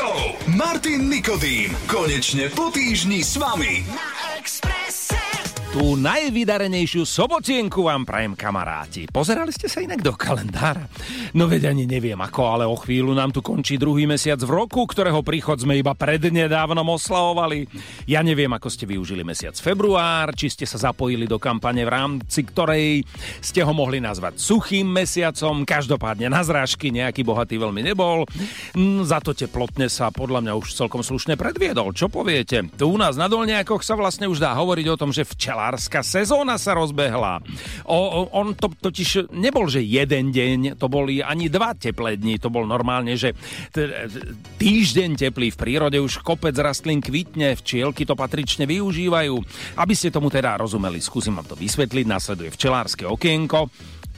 go! Martin Nikodým. Konečne po týždni s vami. Tú najvydarenejšiu sobotienku vám prajem kamaráti. Pozerali ste sa inak do kalendára? No veď ani neviem ako, ale o chvíľu nám tu končí druhý mesiac v roku, ktorého príchod sme iba prednedávnom oslavovali. Ja neviem, ako ste využili mesiac február, či ste sa zapojili do kampane, v rámci ktorej ste ho mohli nazvať suchým mesiacom. Každopádne na zrážky nejaký bohatý veľmi nebol. Mm, Za to teplotne sa podľa mňa už celkom slušne predviedol. Čo poviete? Tu u nás na Dolniakoch sa vlastne už dá hovoriť o tom, že včelárska sezóna sa rozbehla. O, on to totiž nebol, že jeden deň, to boli ani dva teplé dni, to bol normálne, že týždeň teplý v prírode už kopec rastlín kvitne, včielky to patrične využívajú. Aby ste tomu teda rozumeli, skúsim vám to vysvetliť, nasleduje včelárske okienko.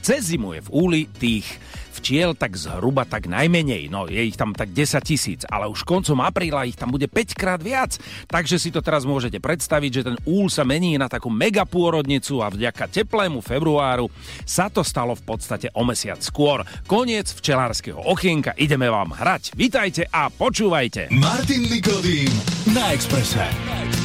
Cez zimu je v úli tých včiel tak zhruba tak najmenej, no je ich tam tak 10 tisíc, ale už koncom apríla ich tam bude 5 krát viac, takže si to teraz môžete predstaviť, že ten úl sa mení na takú megapôrodnicu a vďaka teplému februáru sa to stalo v podstate o mesiac skôr. Koniec včelárskeho okienka, ideme vám hrať. Vitajte a počúvajte. Martin Nikodým na Expresse.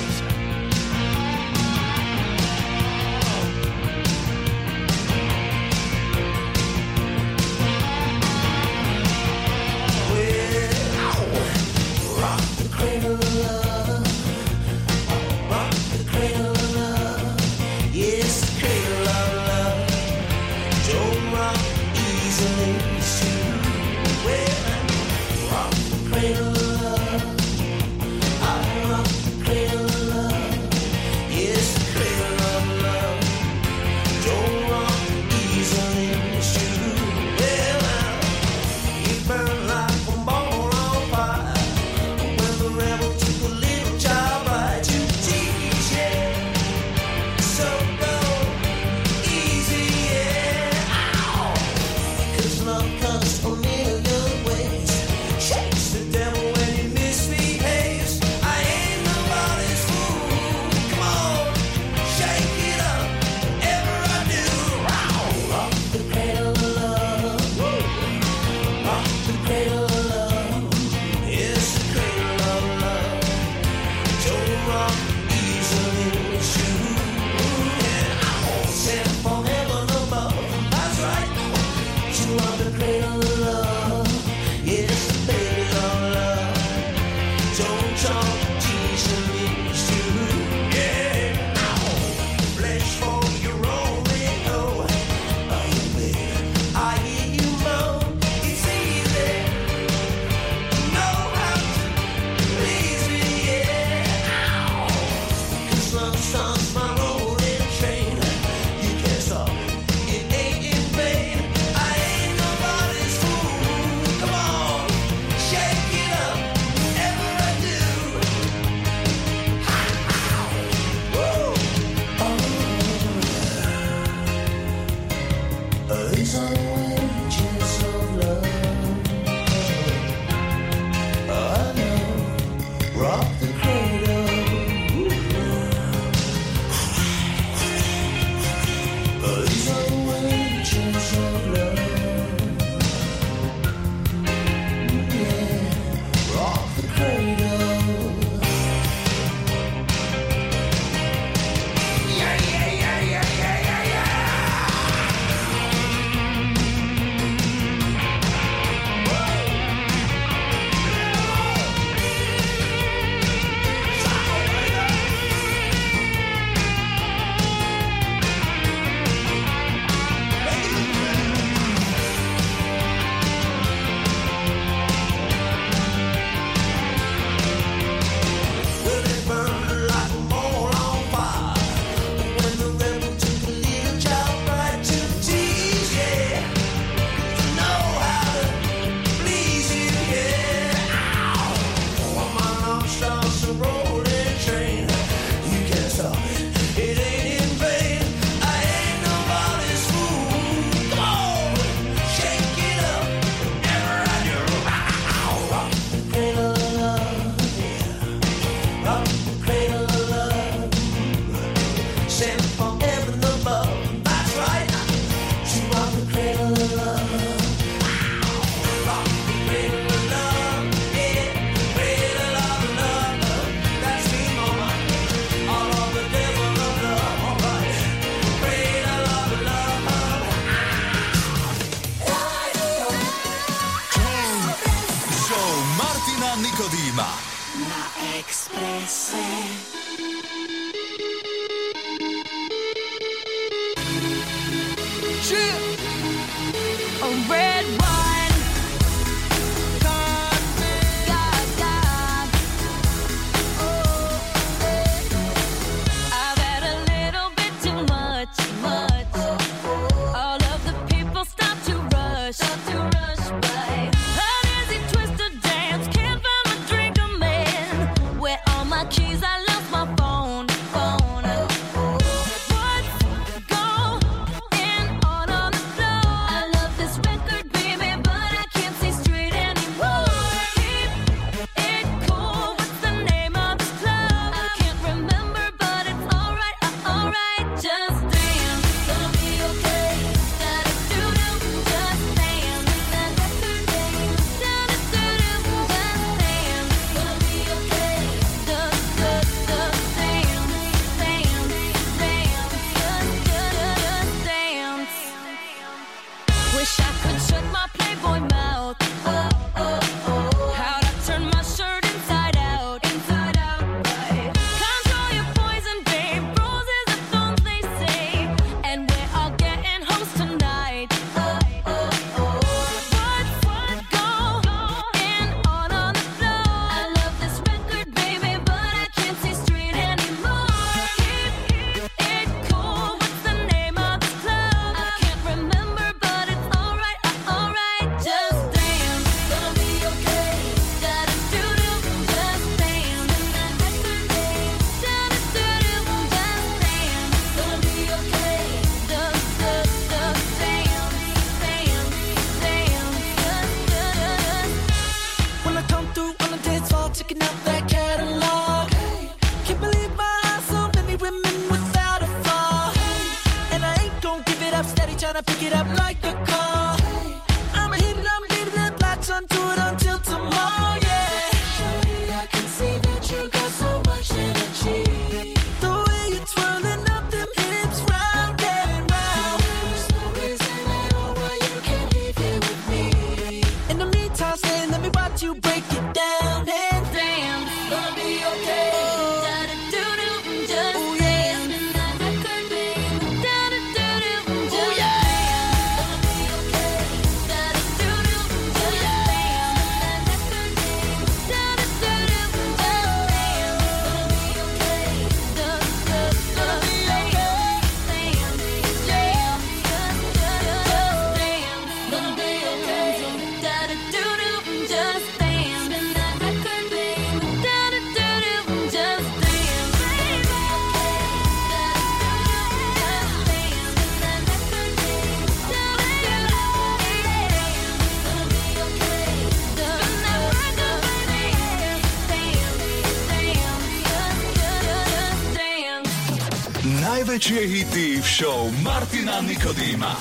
Martina Nikodýma.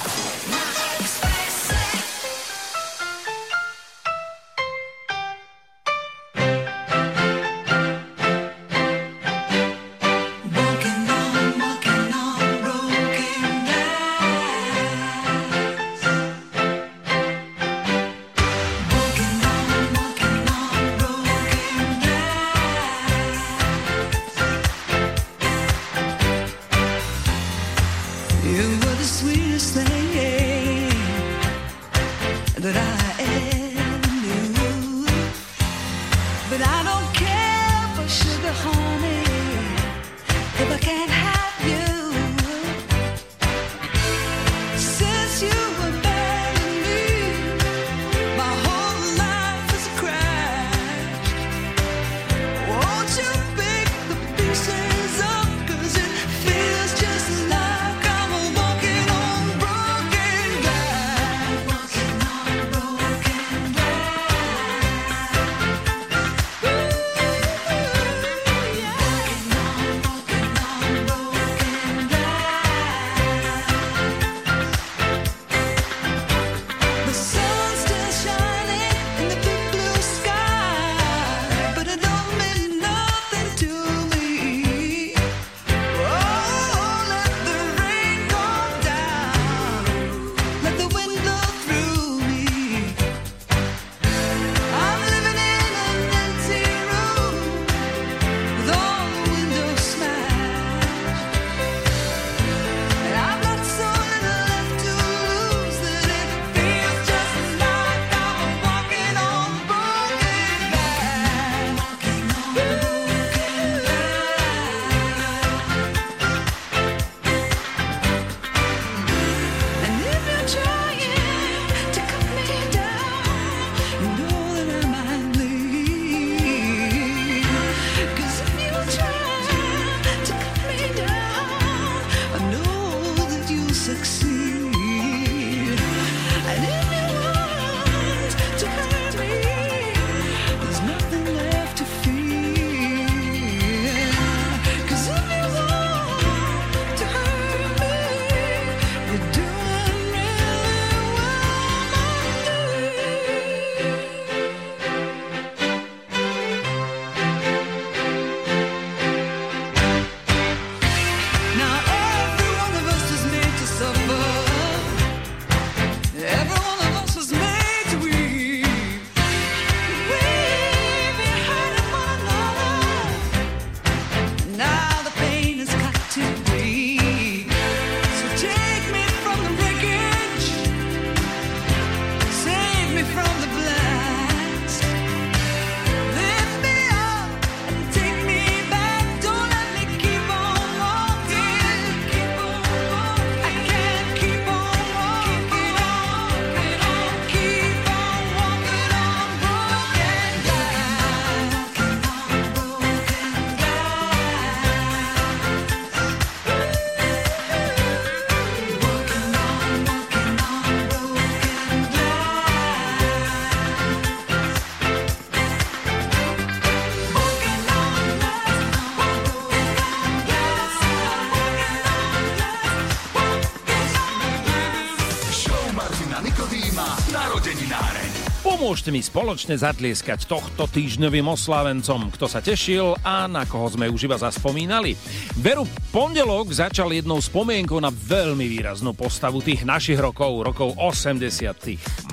Mi spoločne zatlieskať tohto týždňovým oslávencom, kto sa tešil a na koho sme už iba zaspomínali. Veru, pondelok začal jednou spomienkou na veľmi výraznú postavu tých našich rokov, rokov 80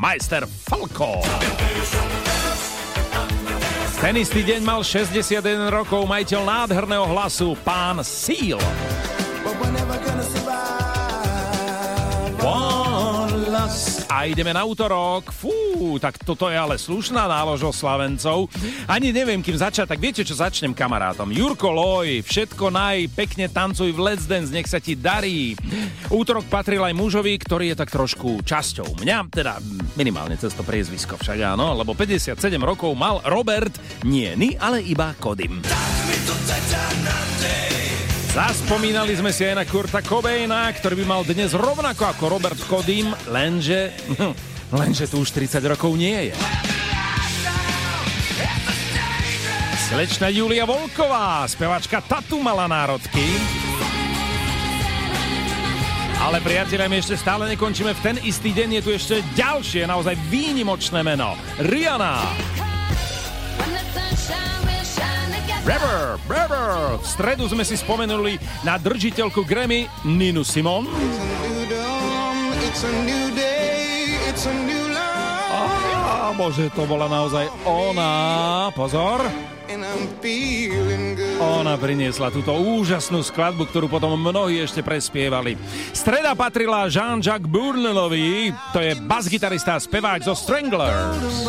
Majster Falko. Ten istý deň mal 61 rokov majiteľ nádherného hlasu, pán Seal. A ideme na útorok. Fú, tak toto je ale slušná nálož Slavencov. Ani neviem, kým začať, tak viete, čo začnem kamarátom. Jurko Loj, všetko naj, pekne tancuj v Let's Dance, nech sa ti darí. Útorok patril aj mužovi, ktorý je tak trošku časťou mňa, teda minimálne cez to priezvisko však áno, lebo 57 rokov mal Robert, nie Ny, ale iba Kodim. Zaspomínali sme si aj na Kurta Cobaina, ktorý by mal dnes rovnako ako Robert Kodim, lenže... lenže tu už 30 rokov nie je. Slečna Julia Volková, spevačka Tatu mala národky. Ale priatelia, my ešte stále nekončíme. V ten istý deň je tu ešte ďalšie, naozaj výnimočné meno. Rihanna. River, River. V stredu sme si spomenuli na držiteľku Grammy Ninu Simon. Á, bože, to bola naozaj ona. Pozor. Ona priniesla túto úžasnú skladbu, ktorú potom mnohí ešte prespievali. Streda patrila Jean-Jacques Bournelovi, to je basgitarista a speváč zo Stranglers.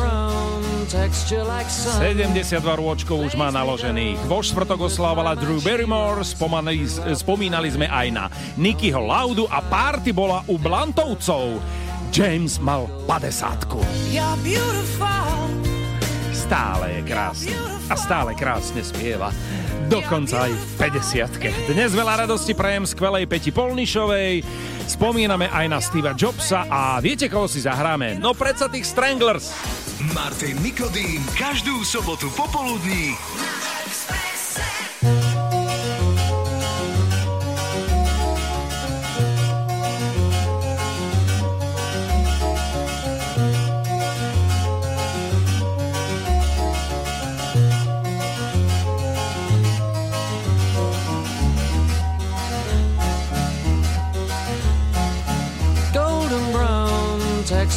72 rôčkov už má naložených. Vo štvrtok oslávala Drew Barrymore, spomínali, spomínali sme aj na Nickyho Laudu a party bola u Blantovcov. James mal 50 You're beautiful. Stále je krásny a stále krásne spieva. Dokonca aj v 50 Dnes veľa radosti prajem skvelej Peti Polnišovej. Spomíname aj na Steva Jobsa a viete, koho si zahráme? No predsa tých Stranglers. Martin Nikodým každú sobotu popoludní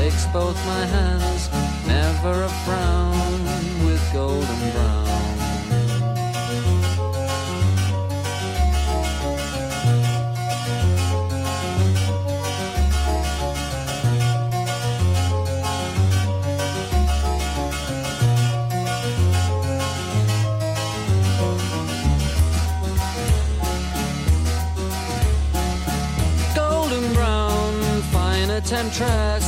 takes both my hands never a frown with golden brown. Golden brown fine a temptress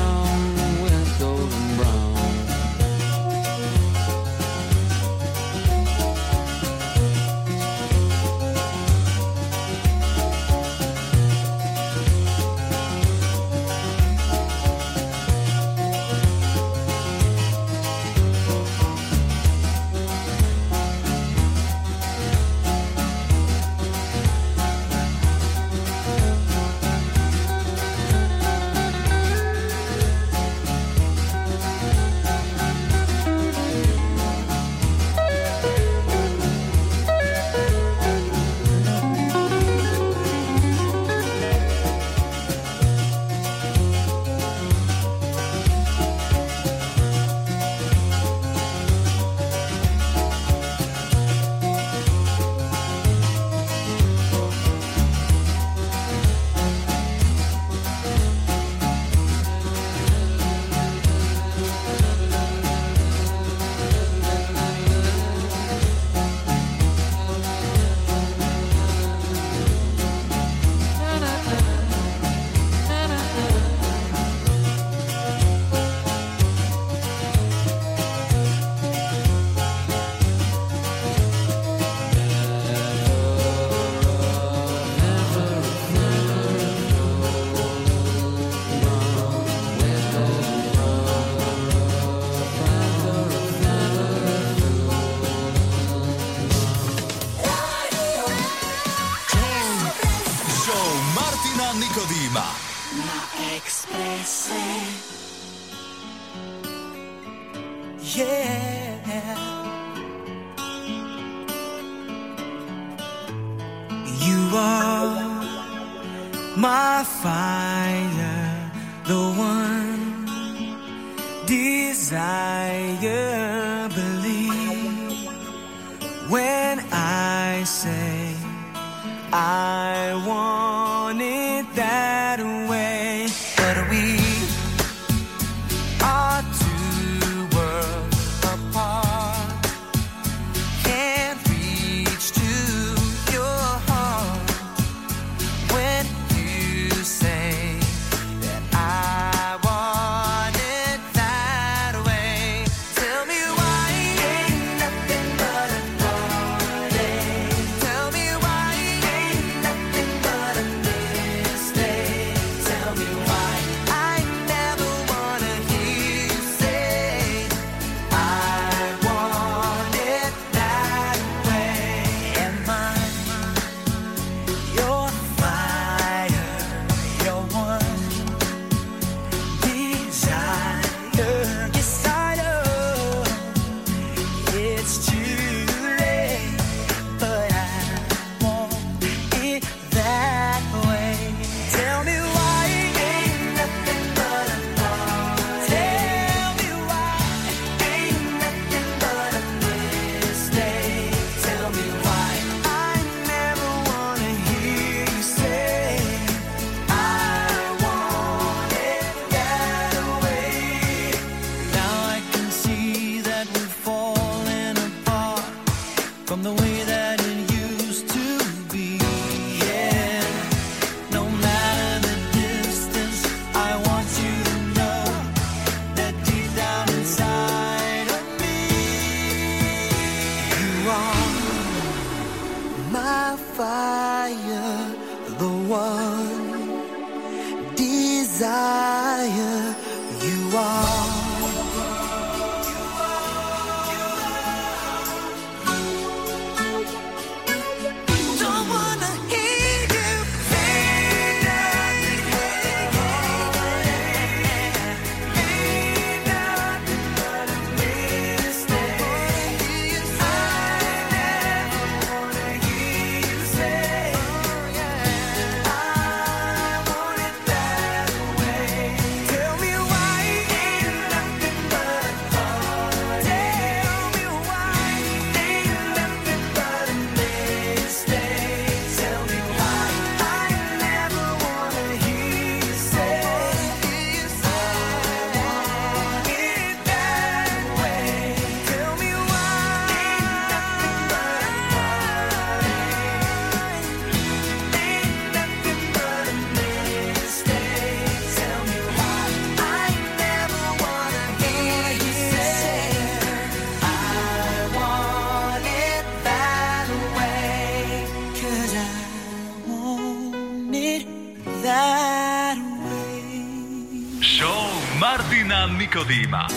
Nikodýma.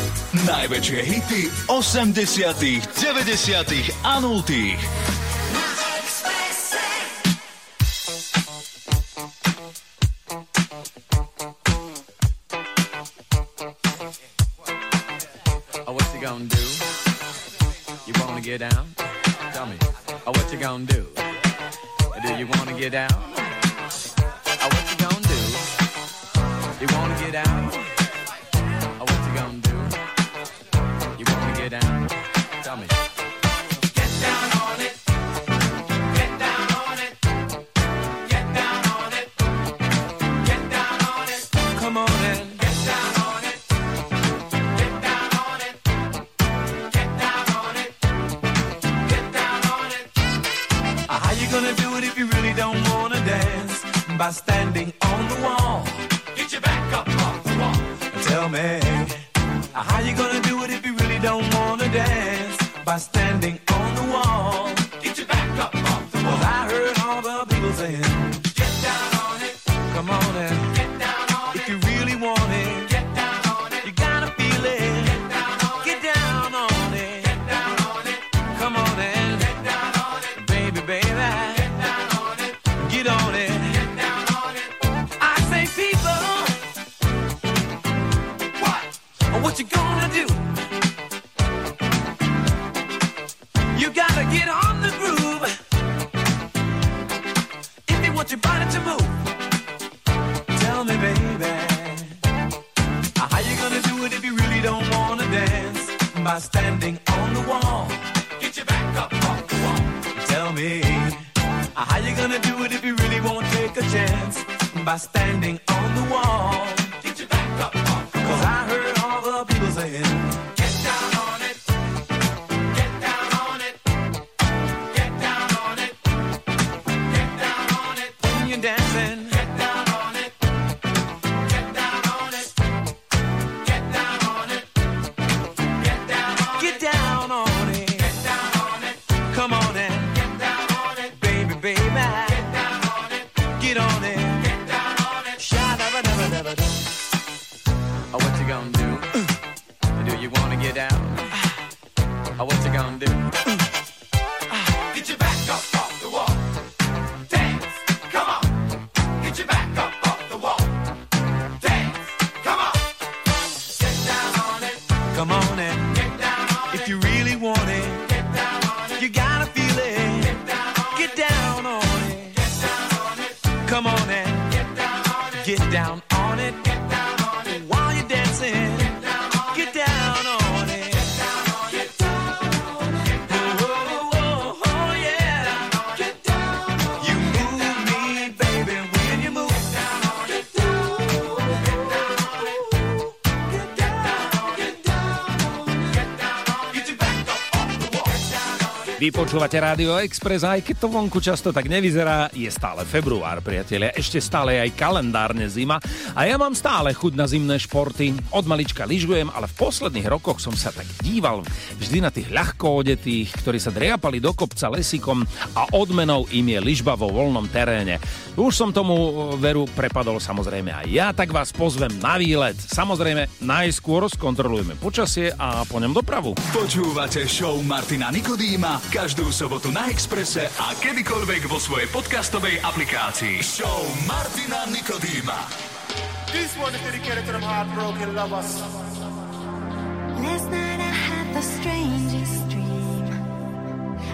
Najväčšie hity 80 90 a 0 Počúvate Rádio Express aj keď to vonku často tak nevyzerá, je stále február, priatelia. Ešte stále aj kalendárne zima a ja mám stále chuť na zimné športy. Od malička lyžujem, ale v posledných rokoch som sa tak díval vždy na tých ľahko odetých, ktorí sa driapali do kopca lesikom a odmenou im je lyžba vo voľnom teréne. Už som tomu e, veru prepadol samozrejme aj ja, tak vás pozvem na výlet. Samozrejme Najskôr skontrolujme počasie a po ňom dopravu. Počúvate show Martina Nikodýma každú sobotu na Exprese a kedykoľvek vo svojej podcastovej aplikácii. Show Martina Nikodýma. This one is dedicated to them heartbroken lovers. Last night I had the strangest dream.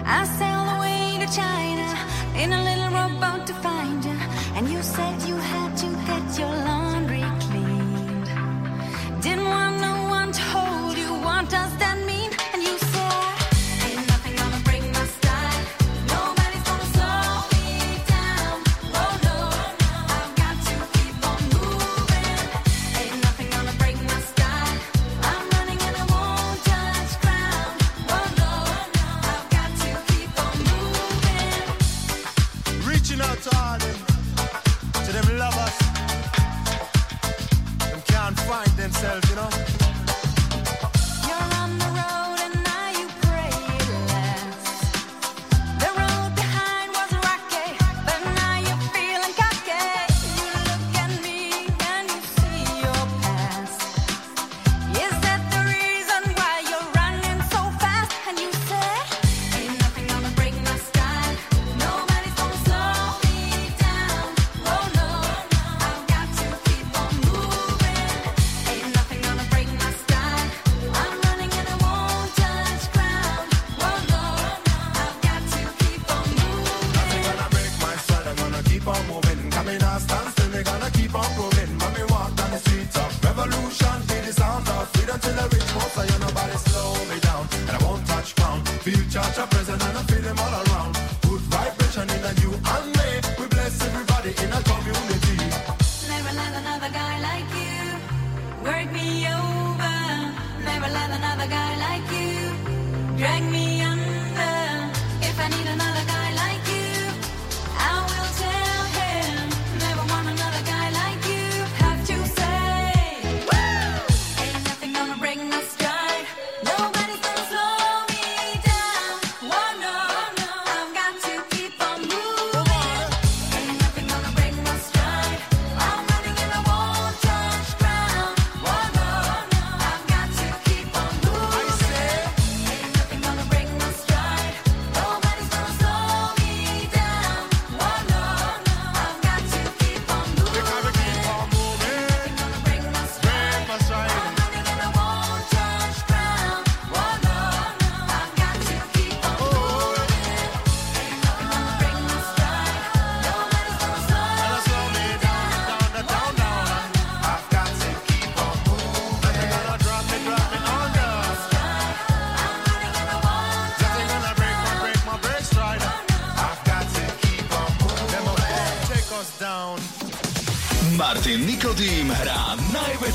I sailed away to China in a little rowboat to find you. And you said you had to get your long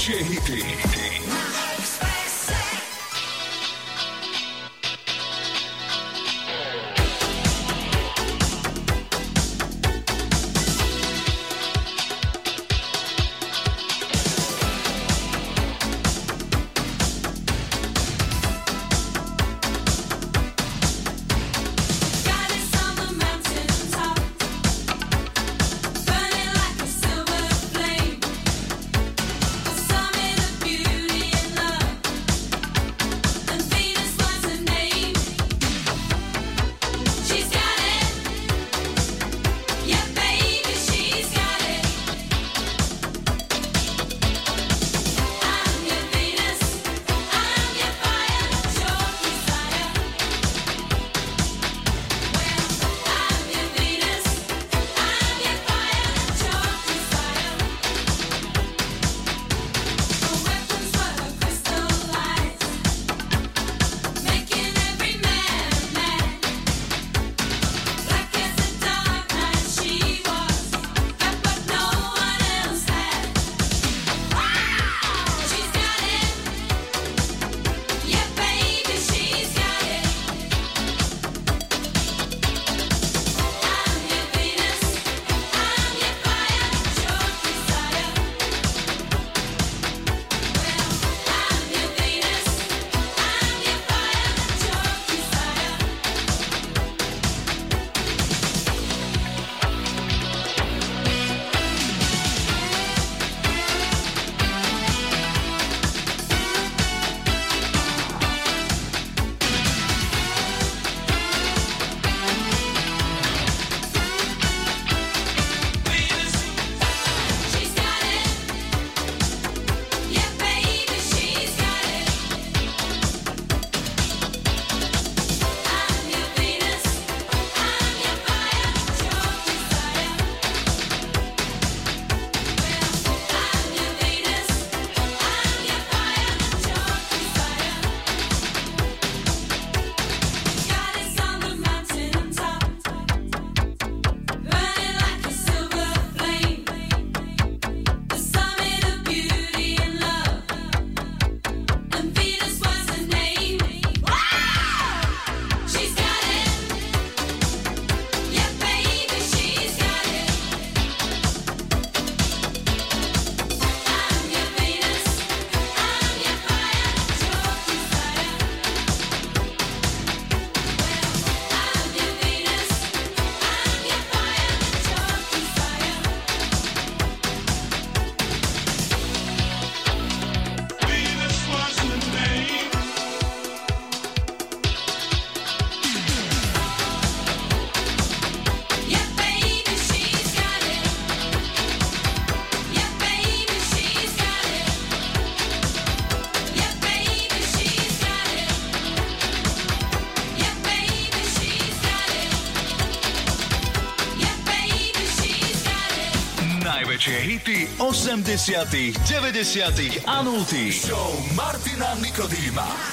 najväčšie hity. 80 90 a 0 Show Martina Nikodýma.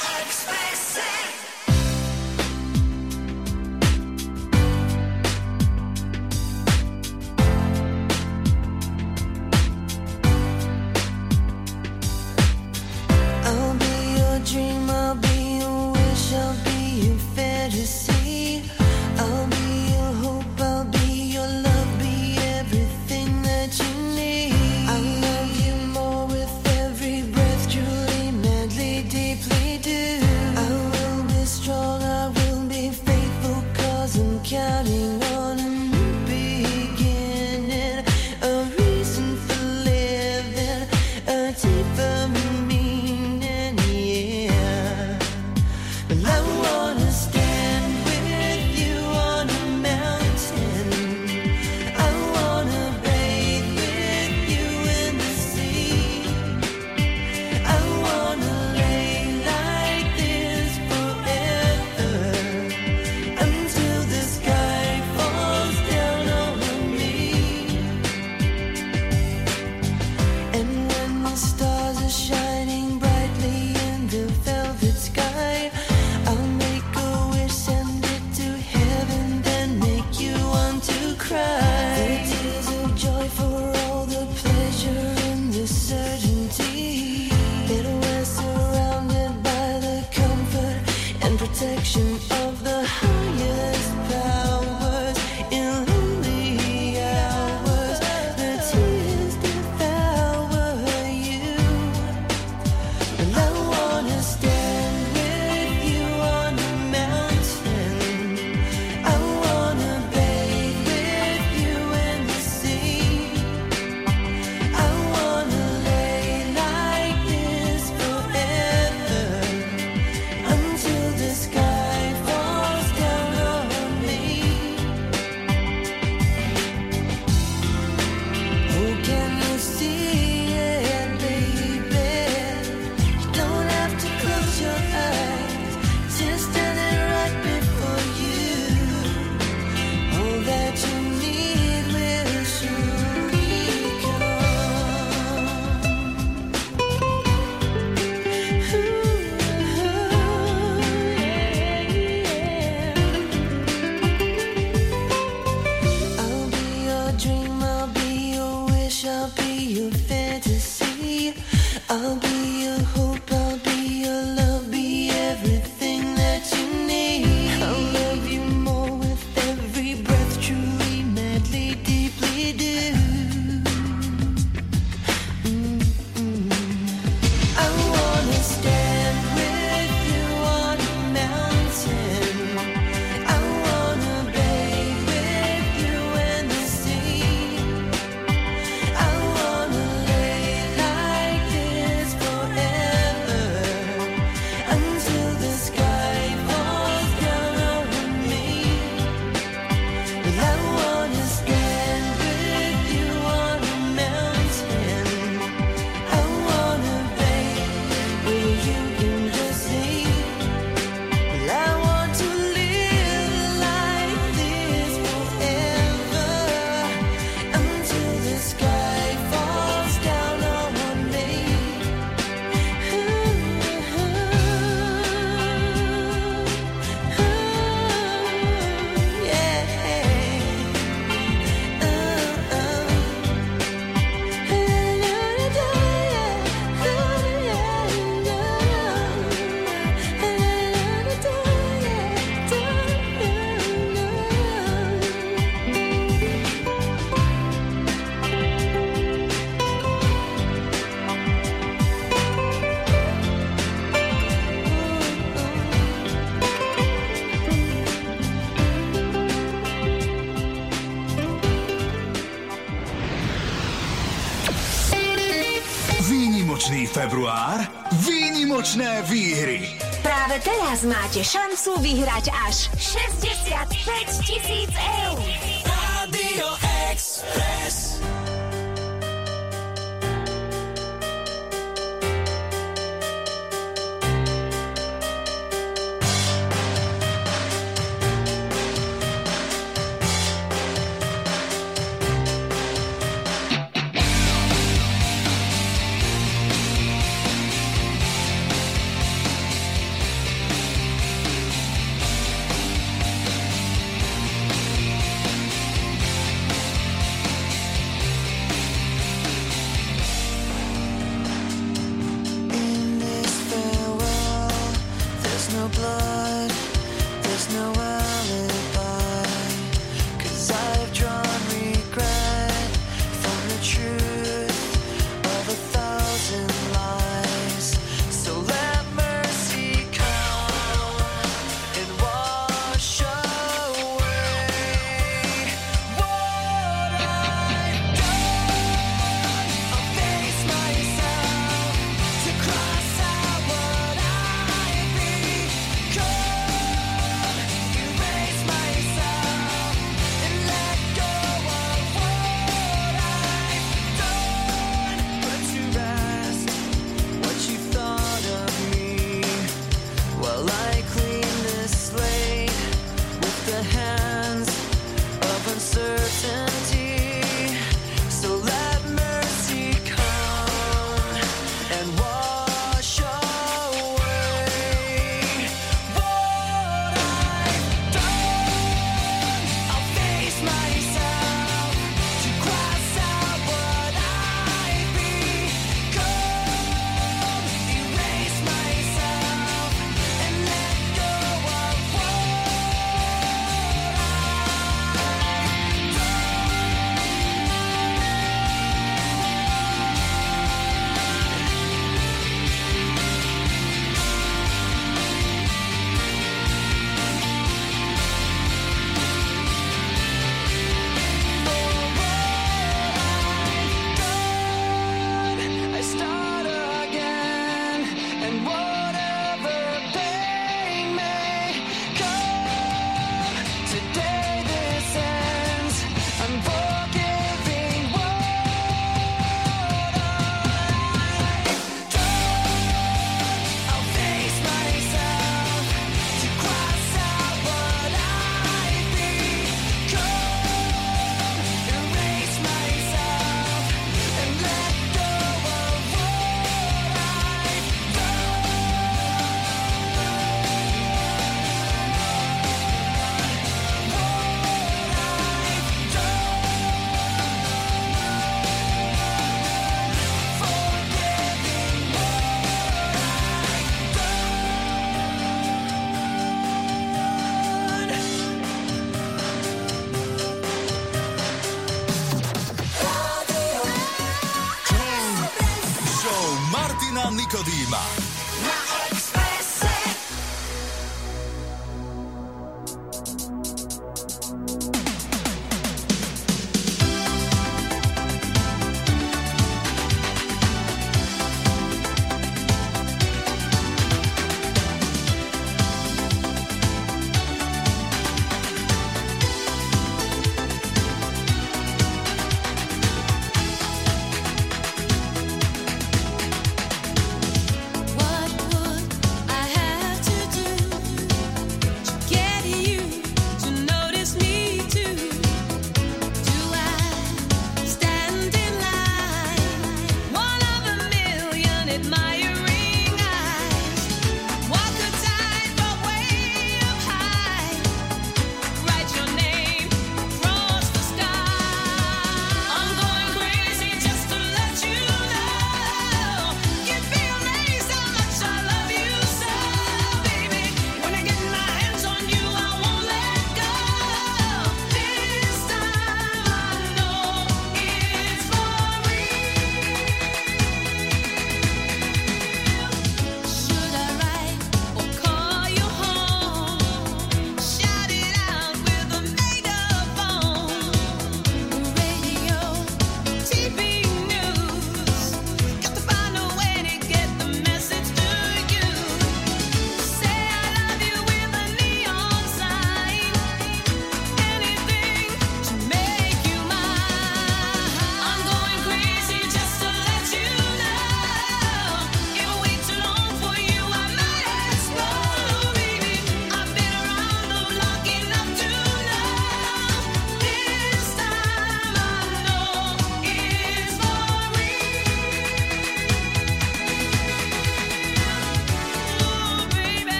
február výnimočné výhry. Práve teraz máte šancu vyhrať až 65 tisíc eur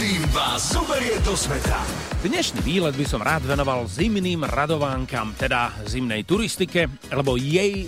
Nikodým vás zoberie do sveta. Dnešný výlet by som rád venoval zimným radovánkam, teda zimnej turistike, lebo jej...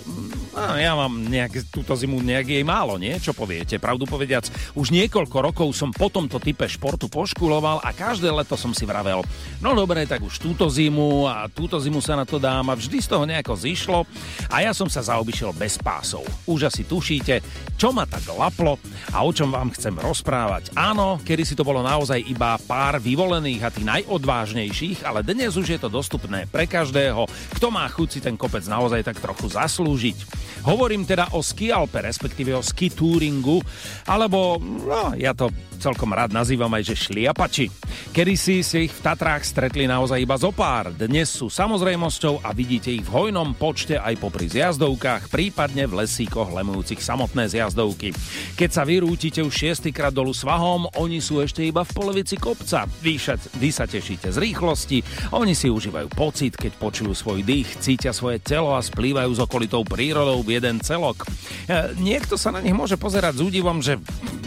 No, ja mám nejak, túto zimu nejak jej málo, nie? Čo poviete? Pravdu povediac, už niekoľko rokov som po tomto type športu poškuloval a každé leto som si vravel, no dobre, tak už túto zimu a túto zimu sa na to dám a vždy z toho nejako zišlo a ja som sa zaobišiel bez pásov. Už asi tušíte, čo ma tak laplo a o čom vám chcem rozprávať. Áno, kedy si to bolo naozaj iba pár vyvolených a tých najodvážnejších, ale dnes už je to dostupné pre každého, kto má chuť si ten kopec naozaj tak trochu zaslúžiť. Hovorím teda o ski alpe, respektíve o ski touringu, alebo no, ja to celkom rád nazývam aj, že šliapači. Kedy si ich v Tatrách stretli naozaj iba zo pár, dnes sú samozrejmosťou a vidíte ich v hojnom počte aj popri zjazdovkách, prípadne v lesíkoch lemujúcich samotné zjazdovky. Keď sa vyrútite už šiestýkrát dolu svahom, oni sú ešte iba v polovici kopca. Vy, sa- vy sa tešíte z rýchlosti, oni si užívajú pocit, keď počujú svoj dých, cítia svoje telo a splývajú s okolitou prírodou v jeden celok. E, Niekto sa na nich môže pozerať s údivom, že,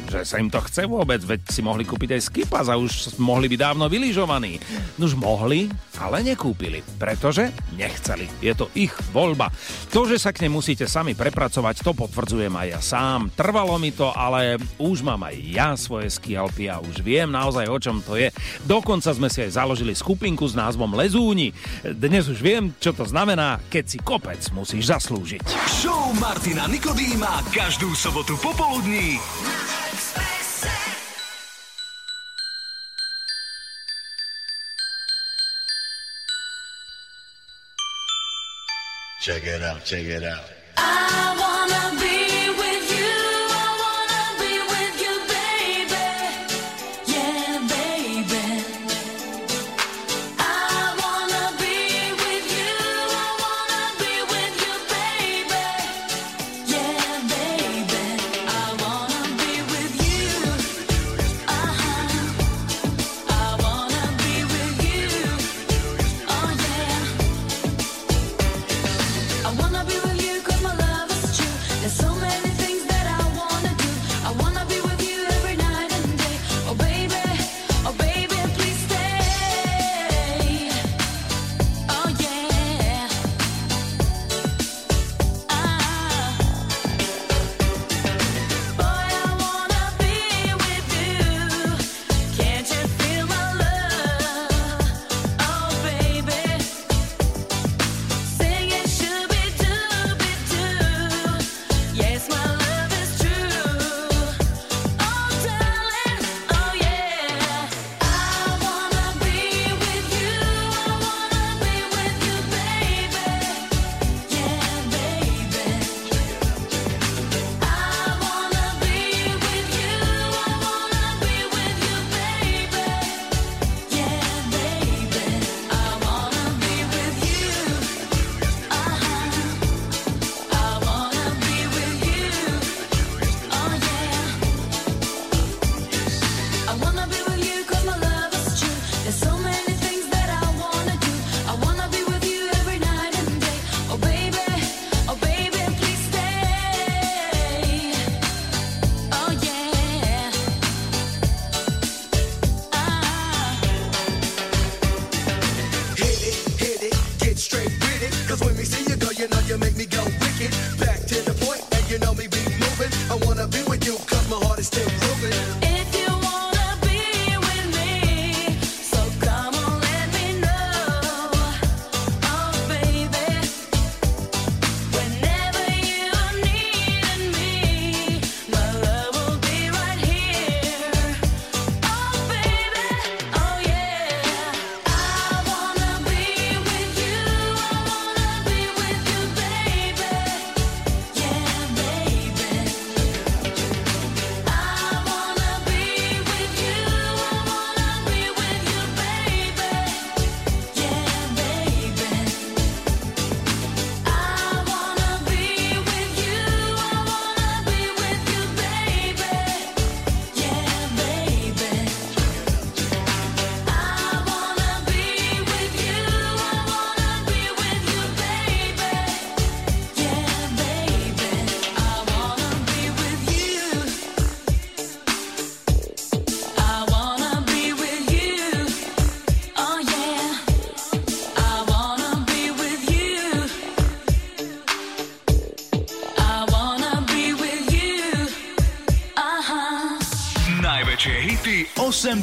že sa im to chce vôbec, veď si mohli kúpiť aj skipas a už mohli byť dávno vylyžovaní. Nuž mohli, ale nekúpili, pretože nechceli. Je to ich voľba. To, že sa k nej musíte sami prepracovať, to potvrdzujem aj ja sám. Trvalo mi to, ale už mám aj ja svoje skialpy a už viem naozaj o čom to je. Dokonca sme si aj založili skupinku s názvom Lezúni. Dnes už viem, čo to znamená, keď si kopec musíš zaslúžiť. Show Martina Nikodýma každú sobotu popoludní Check it out, check it out. I wanna be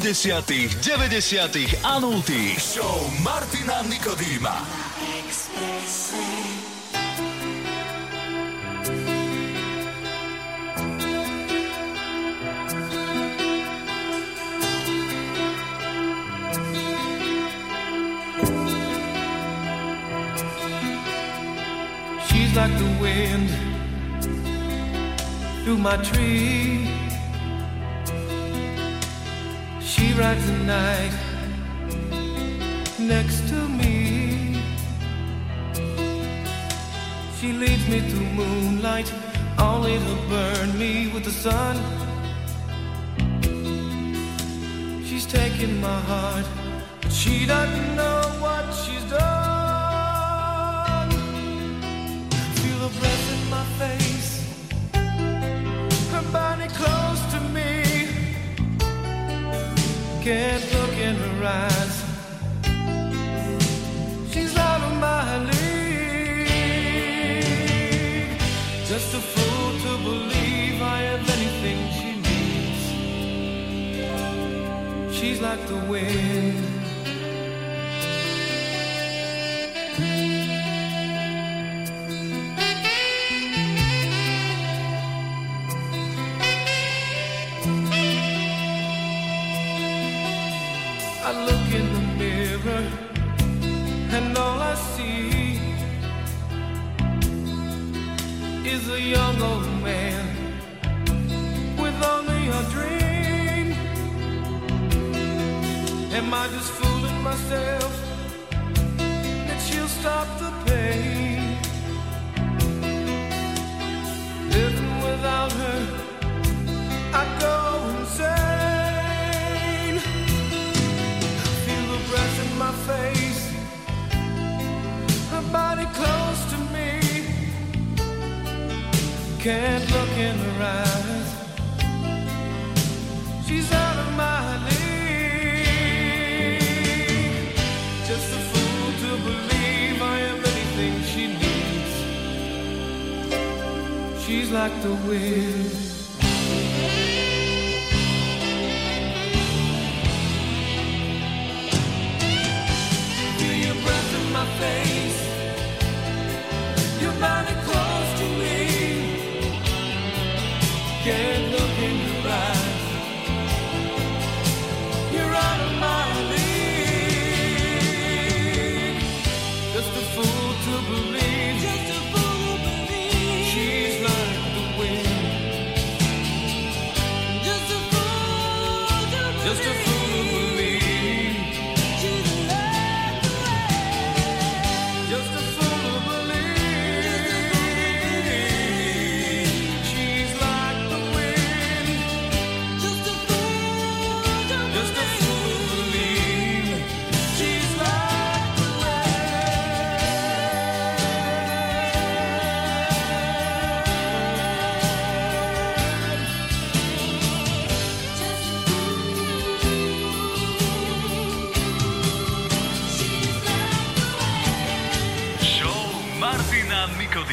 80 90 a 0 Show Martina Nikodýma. She's like the wind through my tree. Next to me. She leads me through moonlight, only to burn me with the sun. She's taking my heart, but she doesn't know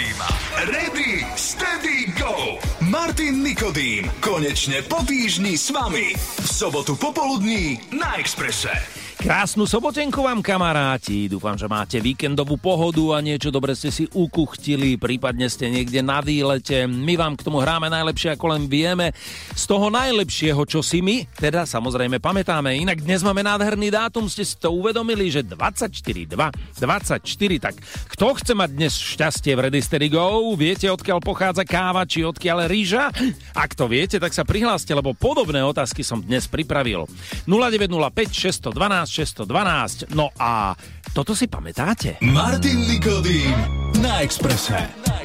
Nikodýma. Ready, steady, go! Martin Nikodým. Konečne po týždni s vami. V sobotu popoludní na Exprese. Krásnu sobotenku vám kamaráti, dúfam, že máte víkendovú pohodu a niečo dobre ste si ukuchtili, prípadne ste niekde na výlete. My vám k tomu hráme najlepšie, ako len vieme. Toho najlepšieho, čo si my, teda samozrejme pamätáme. Inak dnes máme nádherný dátum, ste si to uvedomili, že 24, 2, 24, tak kto chce mať dnes šťastie v Ready Go? Viete, odkiaľ pochádza káva, či odkiaľ rýža? Ak to viete, tak sa prihláste, lebo podobné otázky som dnes pripravil. 0905 612 612. No a toto si pamätáte? Martin Nikodým na Exprese.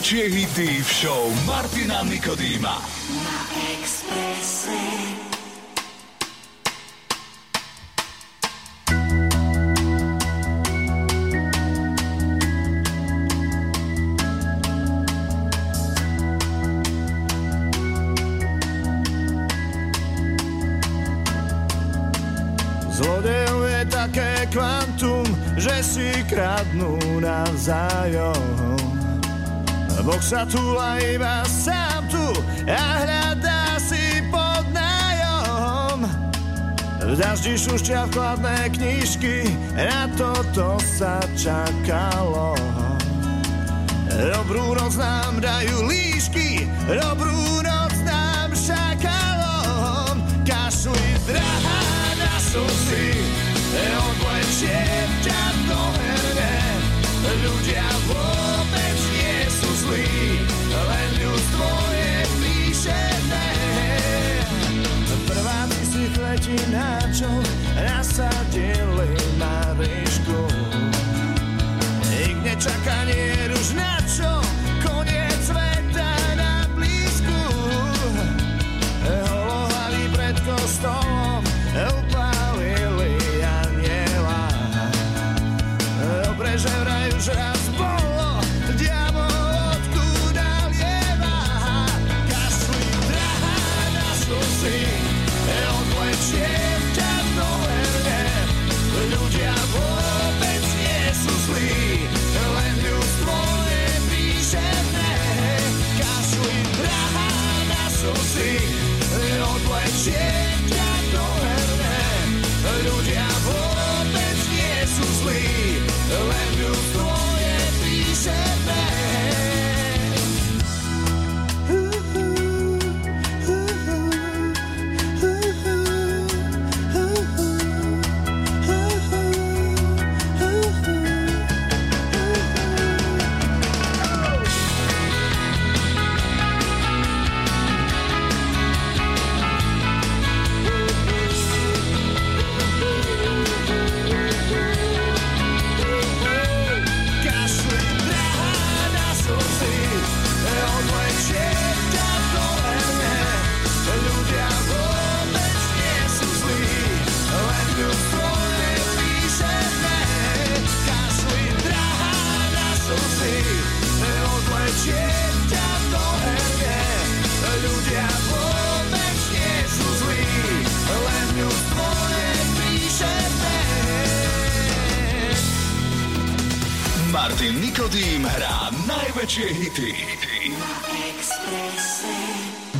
najväčšie hity v show Martina Nikodýma. a chladné knižky, na toto sa čakalo. Martin Nikodým hrá najväčšie hity. Swaying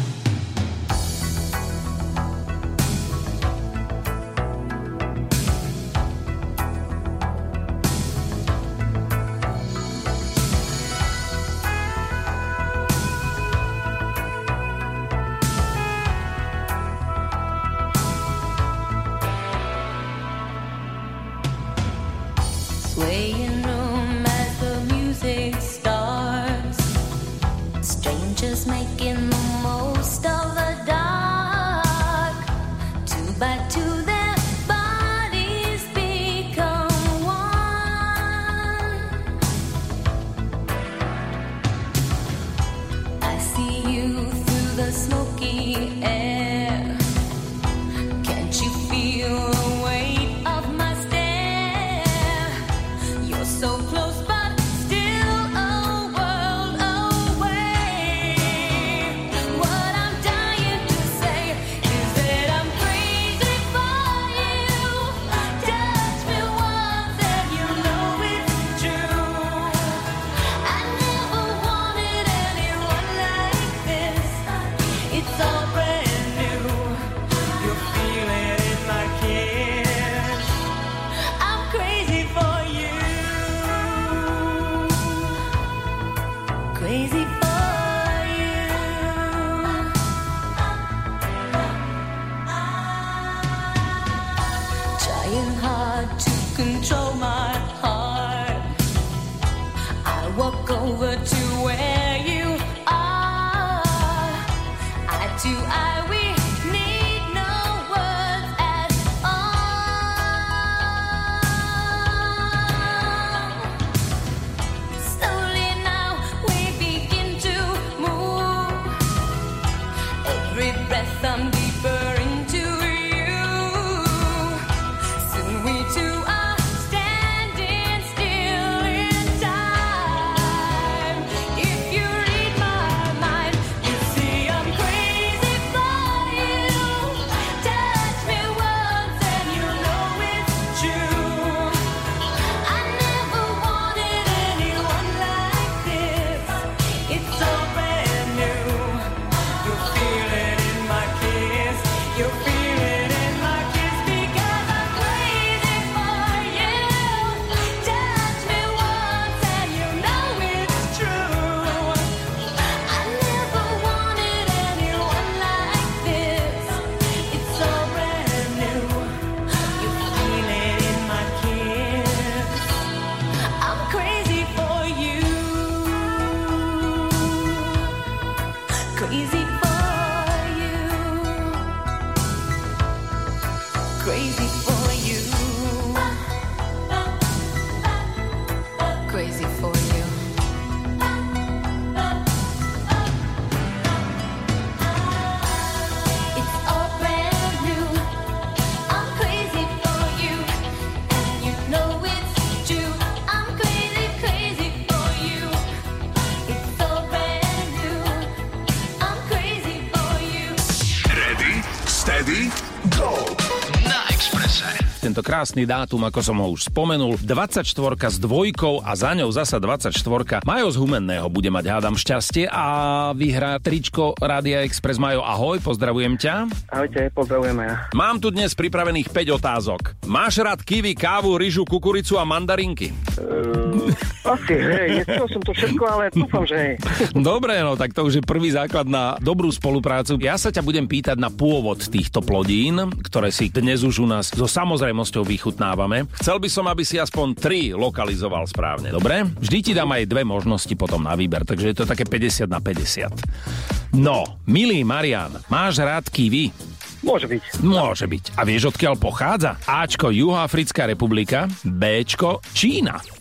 krásny dátum, ako som ho už spomenul, 24 s dvojkou a za ňou zasa 24. Majo z Humenného bude mať, hádam, šťastie a vyhrá tričko Rádia Express. Majo, ahoj, pozdravujem ťa. Ahojte, pozdravujeme ja. Mám tu dnes pripravených 5 otázok. Máš rád kiwi, kávu, ryžu, kukuricu a mandarinky? Uh, asi, hej, nechcel som to všetko, ale dúfam, že hej. Dobre, no tak to už je prvý základ na dobrú spoluprácu. Ja sa ťa budem pýtať na pôvod týchto plodín, ktoré si dnes už u nás so samozrejmosťou vychutnávame. Chcel by som, aby si aspoň tri lokalizoval správne, dobre? Vždy ti dám aj dve možnosti potom na výber, takže je to také 50 na 50. No, milý Marian, máš rád kiwi? Môže byť. Môže byť. A vieš, odkiaľ pochádza? Ačko Juhoafrická republika, Bčko Čína.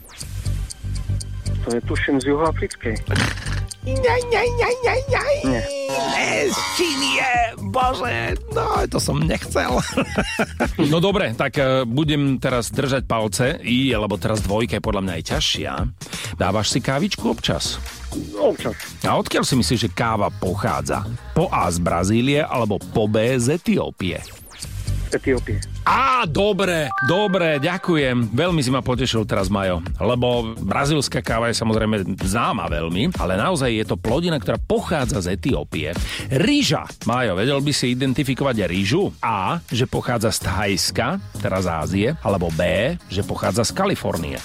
To je tuším z Juhoafrickej. Nie. Ne, z Číny je, bože, no to som nechcel. no dobre, tak eh, budem teraz držať palce, i, lebo teraz dvojka je podľa mňa aj ťažšia. Dávaš si kávičku občas? Občas. A odkiaľ si myslíš, že káva pochádza? Po A z Brazílie alebo po B z Etiópie? Etiópie. Á, dobre, dobre, ďakujem. Veľmi si ma potešil teraz, Majo. Lebo brazilská káva je samozrejme známa veľmi, ale naozaj je to plodina, ktorá pochádza z Etiópie. Rýža. Majo, vedel by si identifikovať rýžu? A, že pochádza z Thajska, teraz Ázie, alebo B, že pochádza z Kalifornie.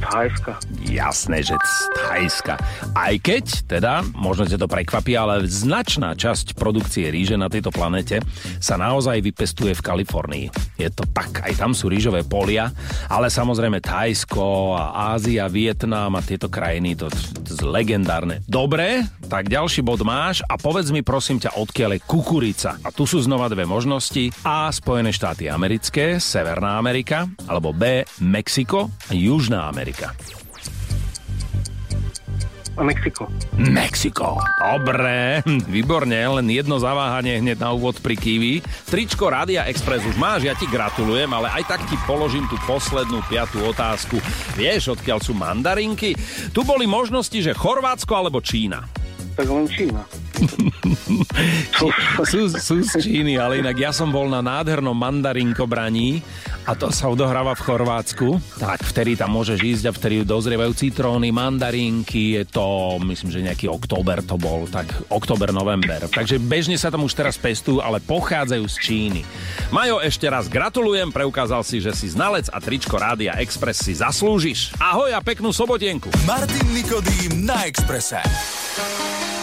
Thajska. Jasné, že z Thajska. Aj keď, teda, možno ťa to prekvapí, ale značná časť produkcie ríže na tejto planete sa naozaj vypestuje v Kalifornii. Je to tak, aj tam sú rýžové polia, ale samozrejme Thajsko a Ázia, Vietnam a tieto krajiny, to, to je legendárne. Dobre, tak ďalší bod máš a povedz mi prosím ťa, odkiaľ je kukurica. A tu sú znova dve možnosti. A. Spojené štáty americké, Severná Amerika, alebo B. Mexiko a Južná Amerika. A Mexiko. Mexiko. Dobre, výborne, len jedno zaváhanie hneď na úvod pri kiwi. Tričko Rádia Express už máš, ja ti gratulujem, ale aj tak ti položím tú poslednú piatú otázku. Vieš, odkiaľ sú mandarinky? Tu boli možnosti, že Chorvátsko alebo Čína. Tak len Čína. sú, sú z Číny, ale inak ja som bol na nádhernom mandarinkobraní a to sa odohráva v Chorvátsku. Tak vtedy tam môžeš ísť a vtedy dozrievajú citróny, mandarinky, je to, myslím, že nejaký október to bol, tak október, november. Takže bežne sa tam už teraz pestujú, ale pochádzajú z Číny. Majo, ešte raz gratulujem, preukázal si, že si znalec a tričko Rádia Express si zaslúžiš. Ahoj a peknú sobotienku. Martin Nikodým na Exprese. I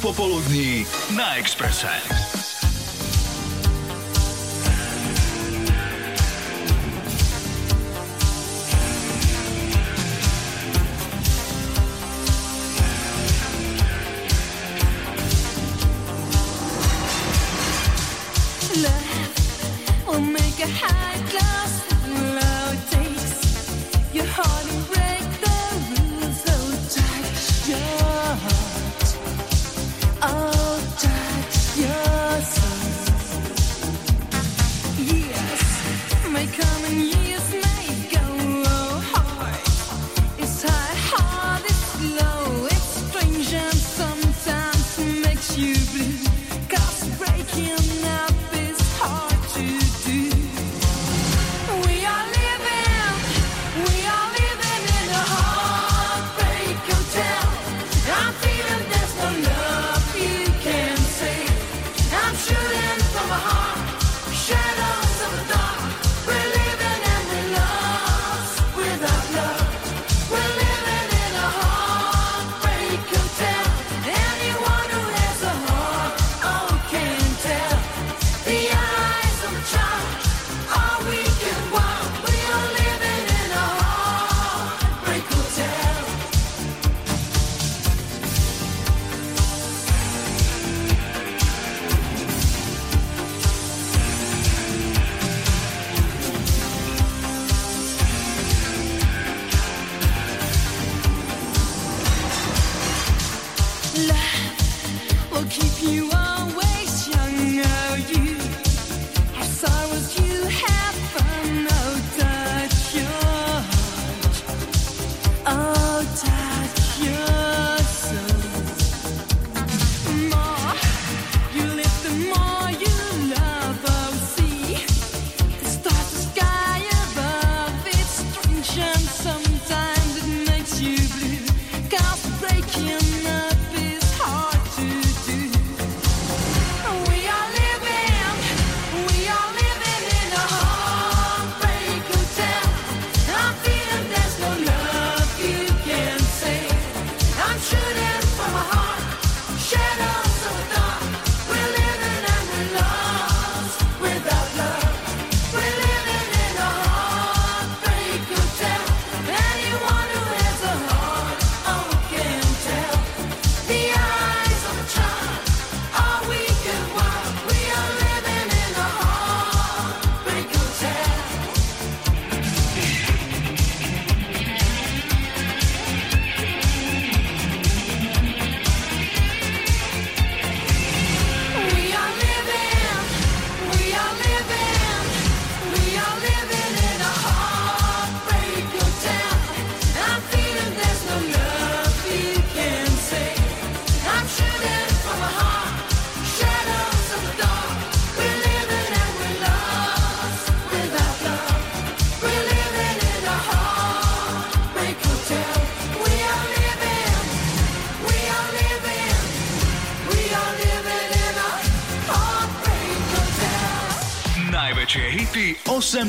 popoludní na Exprese.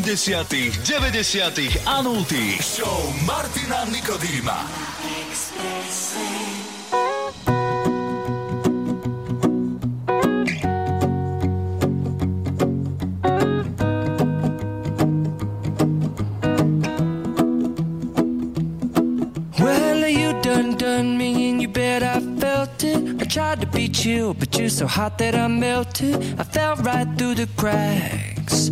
80., 90. a 0. Show Martina Nikodýma. tried to beat you, but you're so hot that I melted. I fell right through the cracks.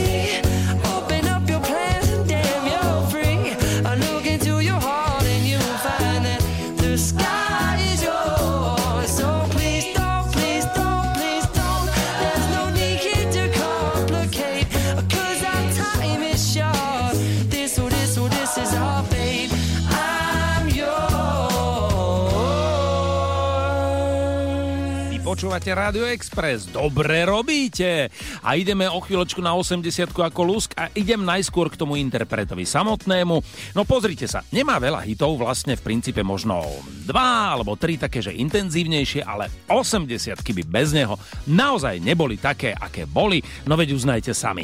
Počúvate Radio Express, dobre robíte. A ideme o chvíľočku na 80 ako lusk a idem najskôr k tomu interpretovi samotnému. No pozrite sa, nemá veľa hitov, vlastne v princípe možno dva alebo tri také, že intenzívnejšie, ale 80 by bez neho naozaj neboli také, aké boli. No veď uznajte sami.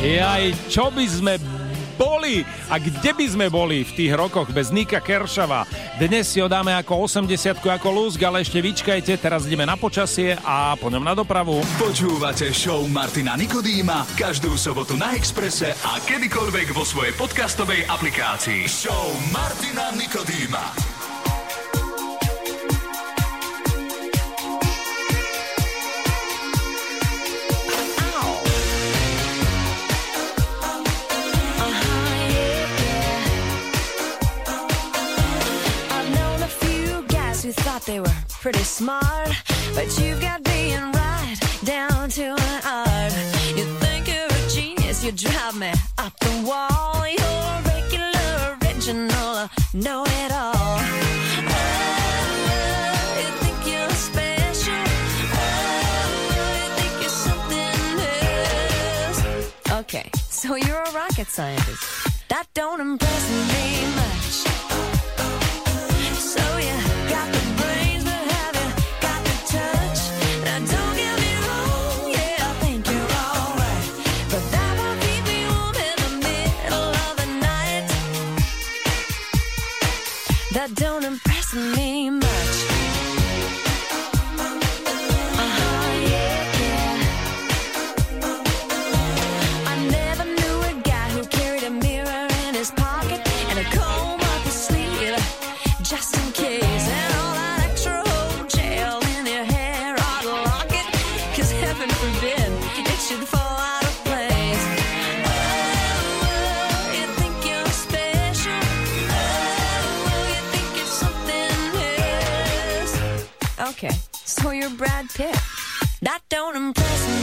Jaj, čo by sme boli a kde by sme boli v tých rokoch bez Nika Keršava. Dnes si ho dáme ako 80 ako lúsk, ale ešte vyčkajte, teraz ideme na počasie a po ňom na dopravu. Počúvate show Martina Nikodýma každú sobotu na Exprese a kedykoľvek vo svojej podcastovej aplikácii. Show Martina Nikodýma. Who thought they were pretty smart, but you got being right down to an art. You think you're a genius, you drive me up the wall. You're regular, original, know it all. Oh. Oh. Okay, so you're a rocket scientist. That don't impress me much. Don't Brad Pitt. That don't impress me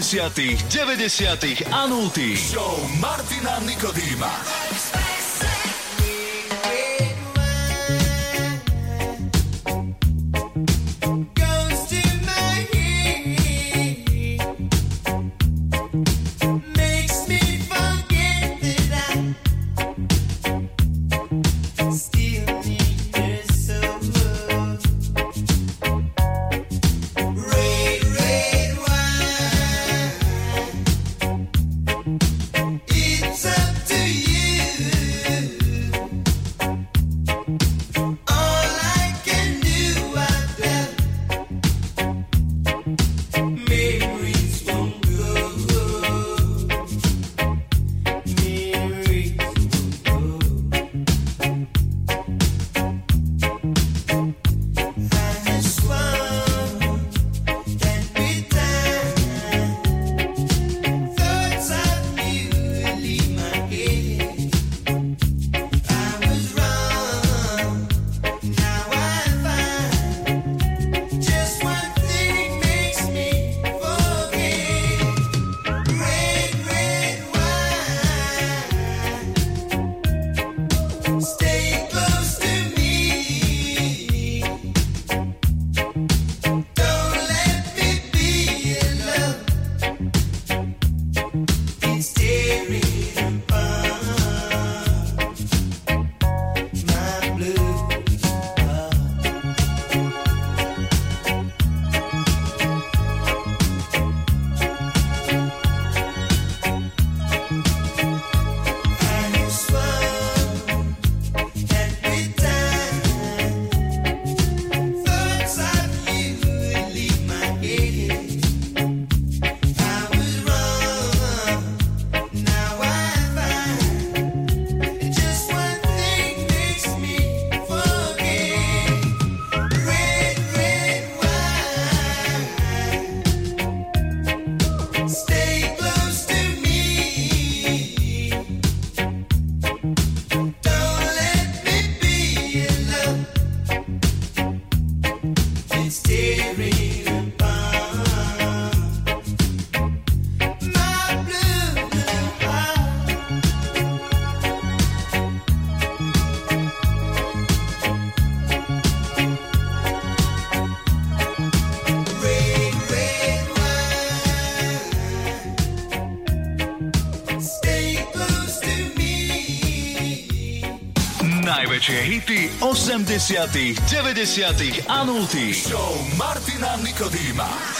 80., 90. a 0. Show Martina Nikodýma. najväčšie hity 80 90 a 0 Show Martina Nikodýma.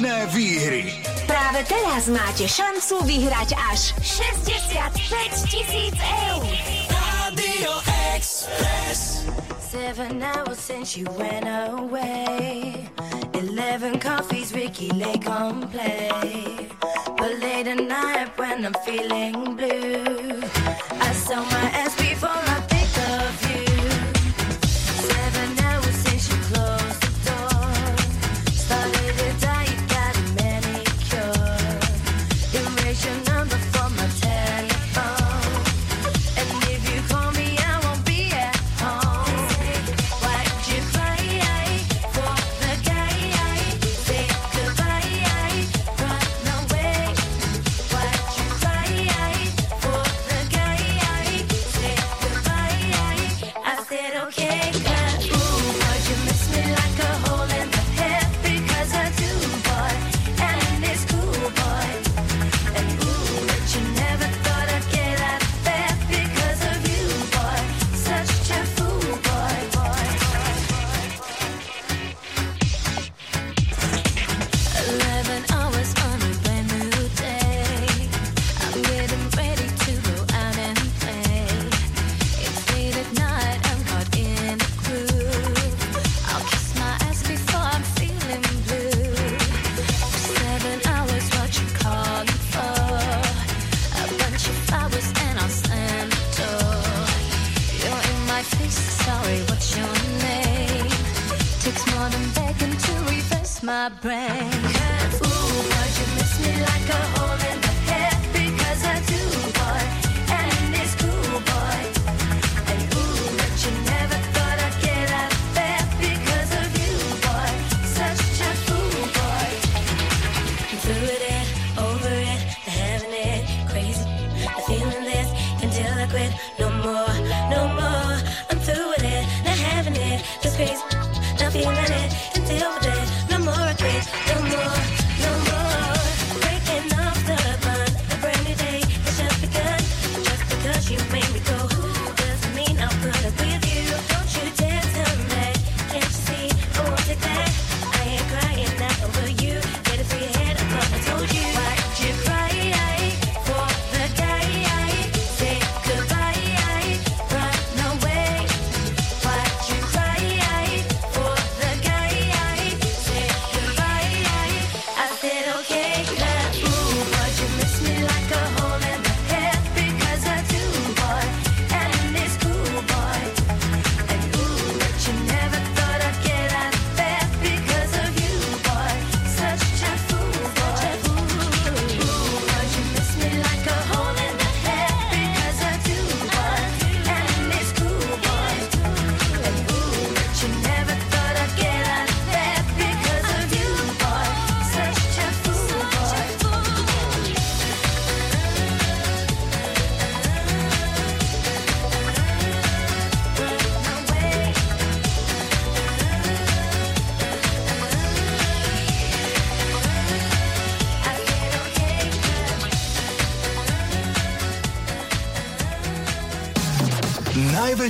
výhry. Práve teraz máte šancu vyhrať až 65 tisíc eur. Radio Express. Seven hours since you went away. Eleven coffees Ricky Lake on play. But late at night when I'm feeling blue, I saw my ass before.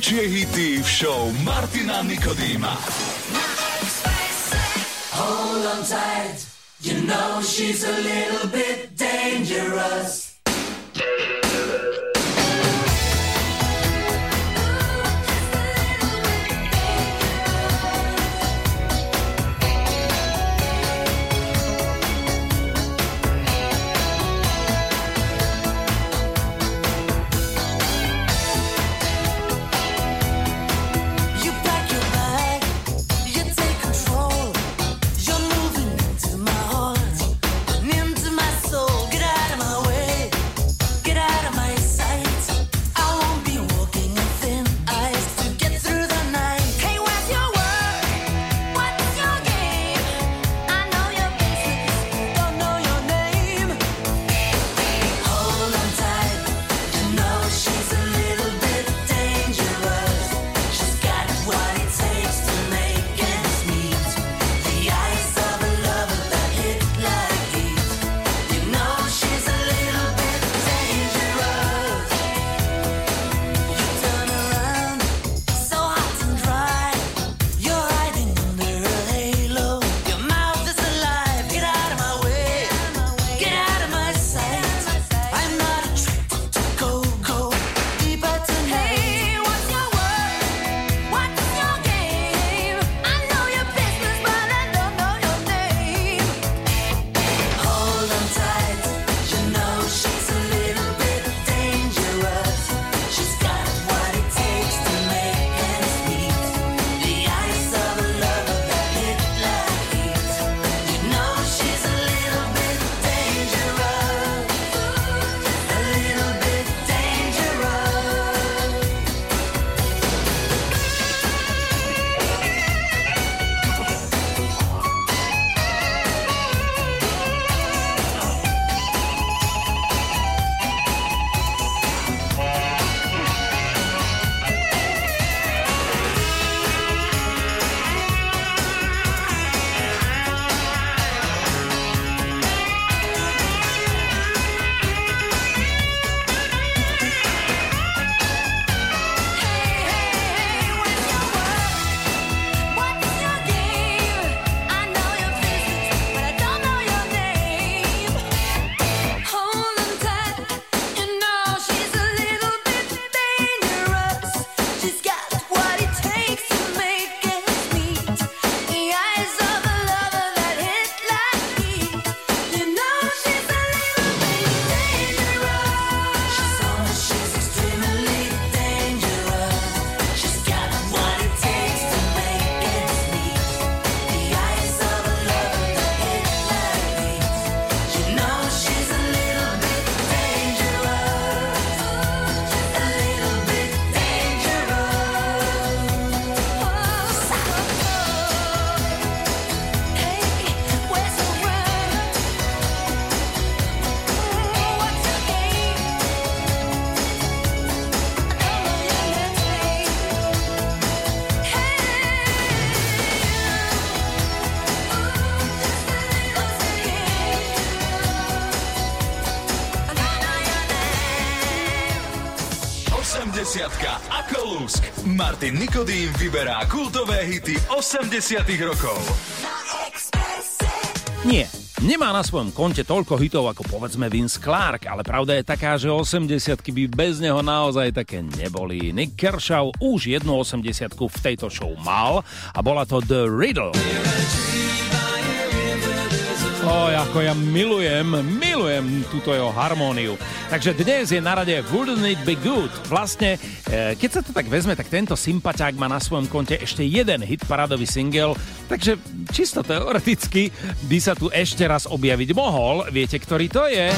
najväčšie hity v show Martina Nikodýma. Hold on tight, you know she's a little bit dangerous. Martin Nikodým vyberá kultové hity 80 rokov. Nie, nemá na svojom konte toľko hitov ako povedzme Vince Clark, ale pravda je taká, že 80 by bez neho naozaj také neboli. Nick Kershaw už jednu 80 v tejto show mal a bola to The Riddle. Oj, ako ja milujem, milujem túto jeho harmóniu. Takže dnes je na rade Wouldn't It Be Good. Vlastne, keď sa to tak vezme, tak tento sympaťák má na svojom konte ešte jeden hit parádový single, takže čisto teoreticky by sa tu ešte raz objaviť mohol. Viete, ktorý to je?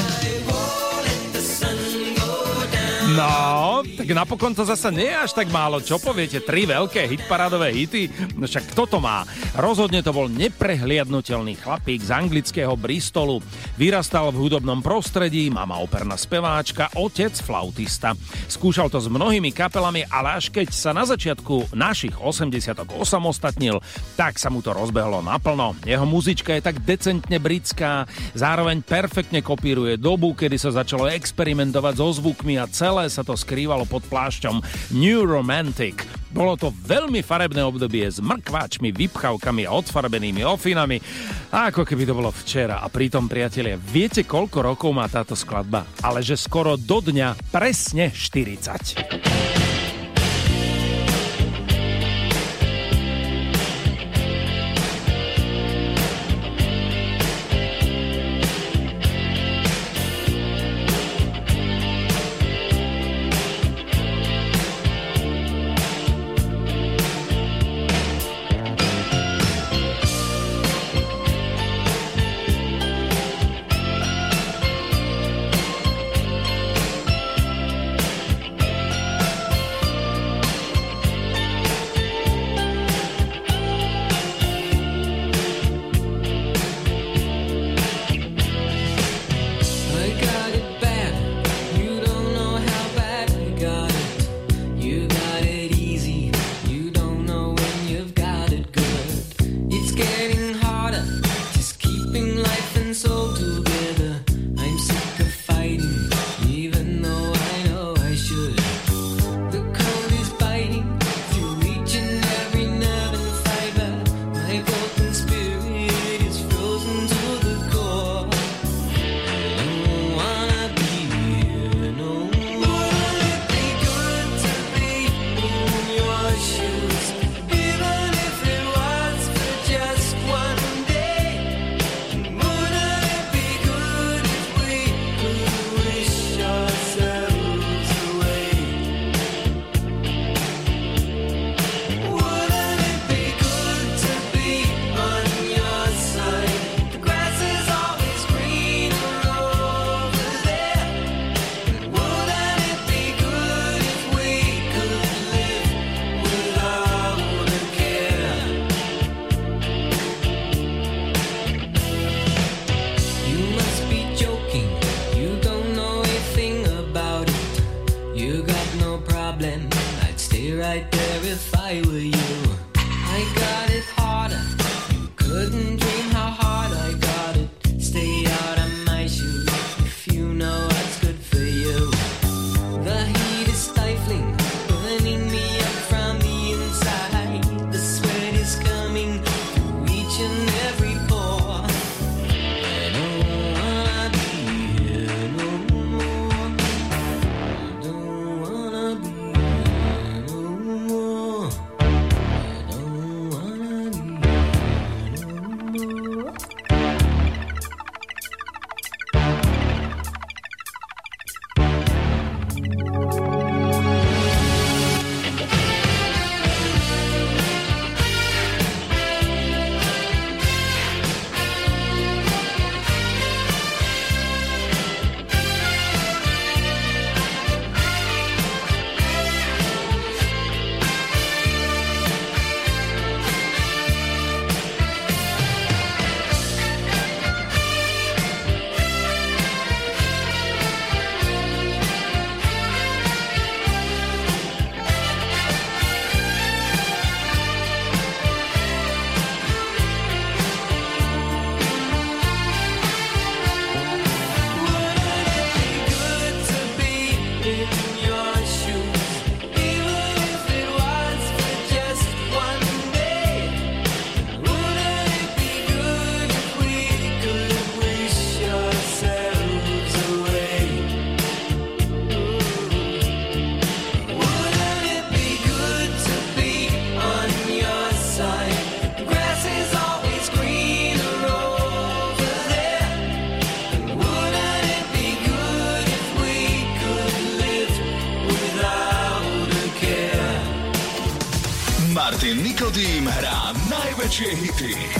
No, tak napokon to zasa nie je až tak málo. Čo poviete? Tri veľké hitparádové hity? No však kto to má? Rozhodne to bol neprehliadnutelný chlapík z anglického Bristolu. Vyrastal v hudobnom prostredí, mama operná speváčka, otec flautista. Skúšal to s mnohými kapelami, ale až keď sa na začiatku našich 80 osamostatnil, tak sa mu to rozbehlo naplno. Jeho muzička je tak decentne britská, zároveň perfektne kopíruje dobu, kedy sa začalo experimentovať so zvukmi a celé sa to skrývalo pod plášťom New Romantic. Bolo to veľmi farebné obdobie s mrkváčmi, vypchavkami a odfarbenými ofinami. A ako keby to bolo včera. A pritom, priatelia, viete, koľko rokov má táto skladba? Ale že skoro do dňa presne 40. najväčšie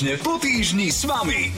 konečne po týždni s vami.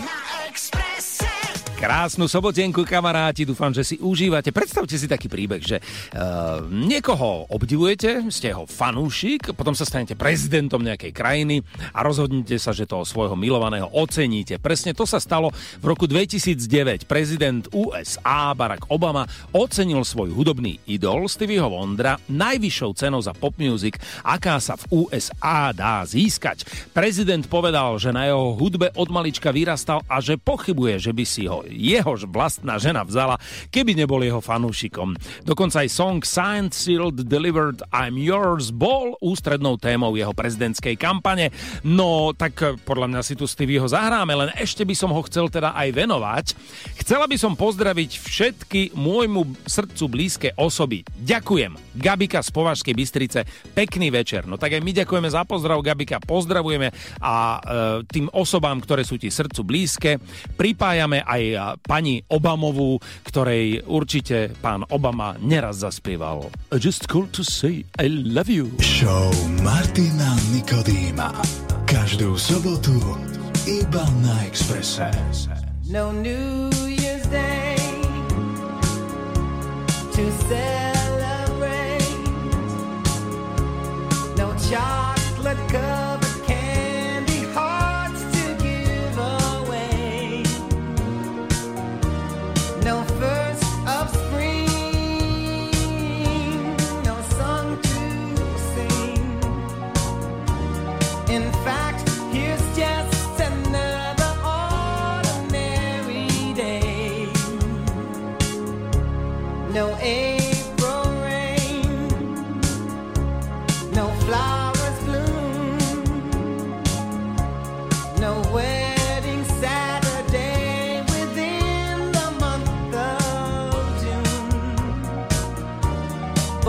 Krásnu sobotenku, kamaráti, dúfam, že si užívate. Predstavte si taký príbeh, že uh, niekoho obdivujete, ste jeho fanúšik, potom sa stanete prezidentom nejakej krajiny a rozhodnete sa, že toho svojho milovaného oceníte. Presne to sa stalo v roku 2009. Prezident USA Barack Obama ocenil svoj hudobný idol Stevieho Wondra najvyššou cenou za pop music, aká sa v USA dá získať. Prezident povedal, že na jeho hudbe od malička vyrastal a že pochybuje, že by si ho jehož vlastná žena vzala, keby nebol jeho fanúšikom. Dokonca aj song Signed, Sealed, Delivered, I'm Yours bol ústrednou témou jeho prezidentskej kampane. No, tak podľa mňa si tu Stevieho zahráme, len ešte by som ho chcel teda aj venovať. Chcela by som pozdraviť všetky môjmu srdcu blízke osoby. Ďakujem. Gabika z Považskej Bystrice, pekný večer. No tak aj my ďakujeme za pozdrav, Gabika, pozdravujeme a e, tým osobám, ktoré sú ti srdcu blízke, pripájame aj a, pani Obamovú, ktorej určite pán Obama neraz zaspieval. I just called to say I love you. Show Martina Nikodýma. Každú sobotu iba na Expresse. No New Year's Day to celebrate. No chocolate covered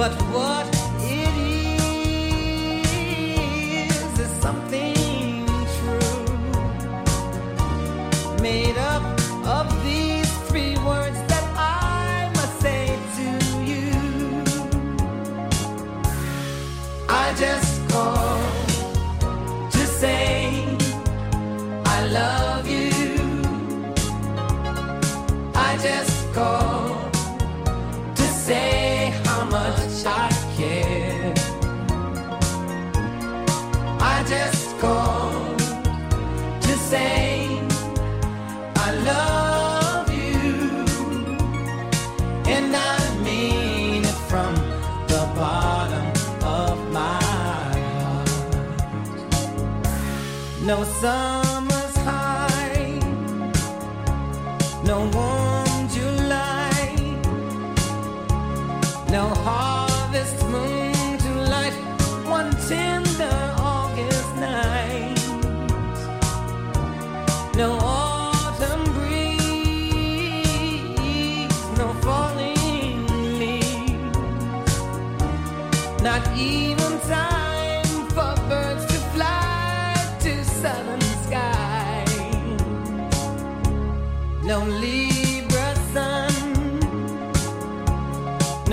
but what? sun.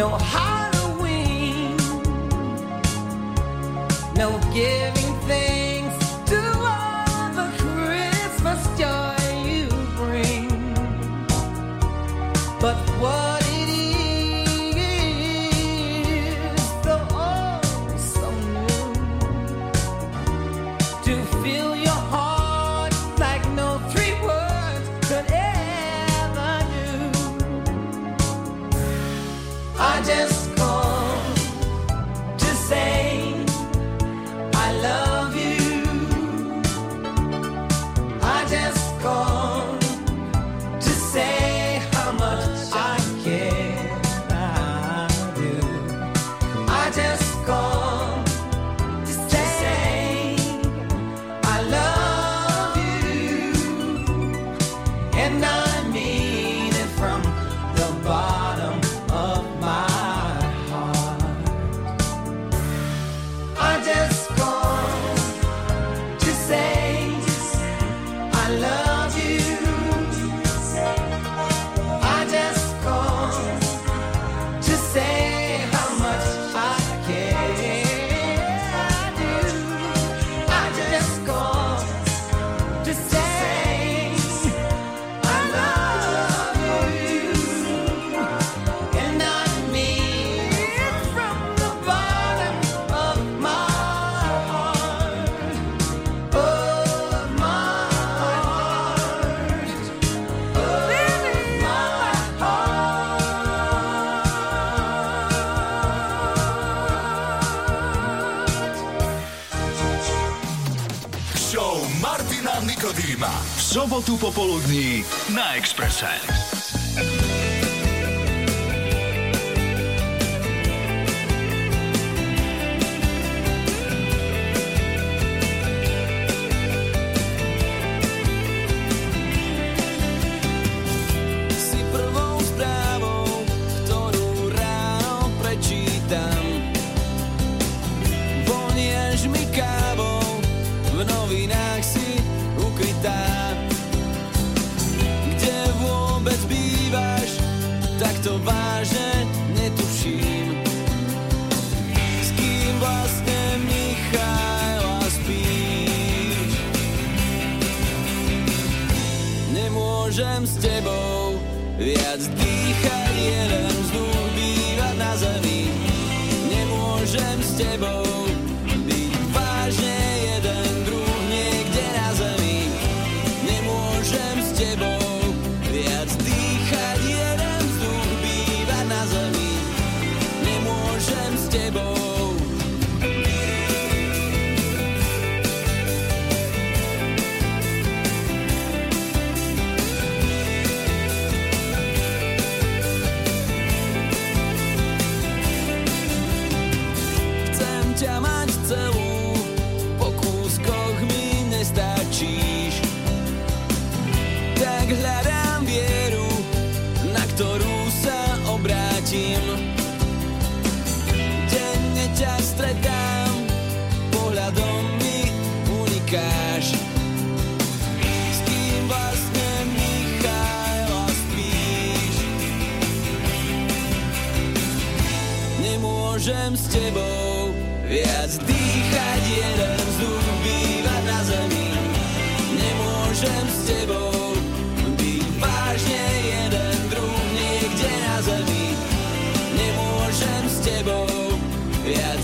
신영 sobotu popoludní na Expresse. že netuším, s kým vlastne Michaela spíš. Nemôžem s tebou viac dýchať jeden vzduch, bývať na zemi. Nemôžem s tebou môžem s tebou viac dýchať jeden vzduch, bývať na zemi. Nemôžem s tebou byť vážne jeden druh niekde na zemi. Nemôžem s tebou viac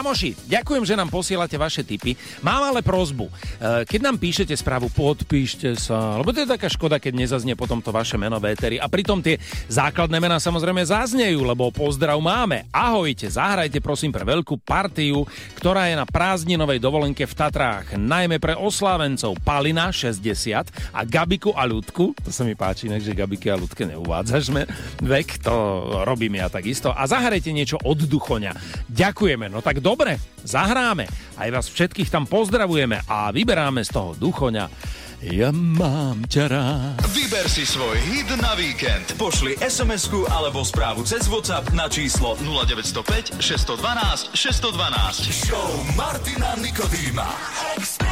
Kamoši, ďakujem, že nám posielate vaše tipy. Mám ale prozbu. E, Keď nám píšete správu, podpíšte sa, lebo to je taká škoda, keď nezaznie potom to vaše meno v éteri. A pritom tie základné mená samozrejme zaznejú, lebo pozdrav máme. Ahojte, zahrajte prosím pre veľkú partiu, ktorá je na prázdninovej dovolenke v Tatrách. Najmä pre oslávencov Palina 60 a Gabiku a Ľudku. To sa mi páči, že Gabiky a Ľudke neuvádzaš. Vek, to robím ja takisto. A zahrajte niečo od Duchoňa. Ďakujeme, no tak dobre, zahráme. Aj vás všetkých tam pozdravujeme a vyberáme z toho Duchoňa. Ja mám ťa rád. Vyber si svoj hit na víkend. Pošli sms alebo správu cez WhatsApp na číslo 0905 612 612. Show Martina Nikodýma. z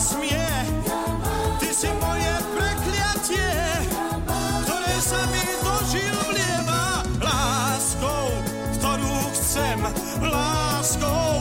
smie. Ty si moje prekliatie, ktoré sa mi do žil vlieva láskou, ktorú chcem, láskou,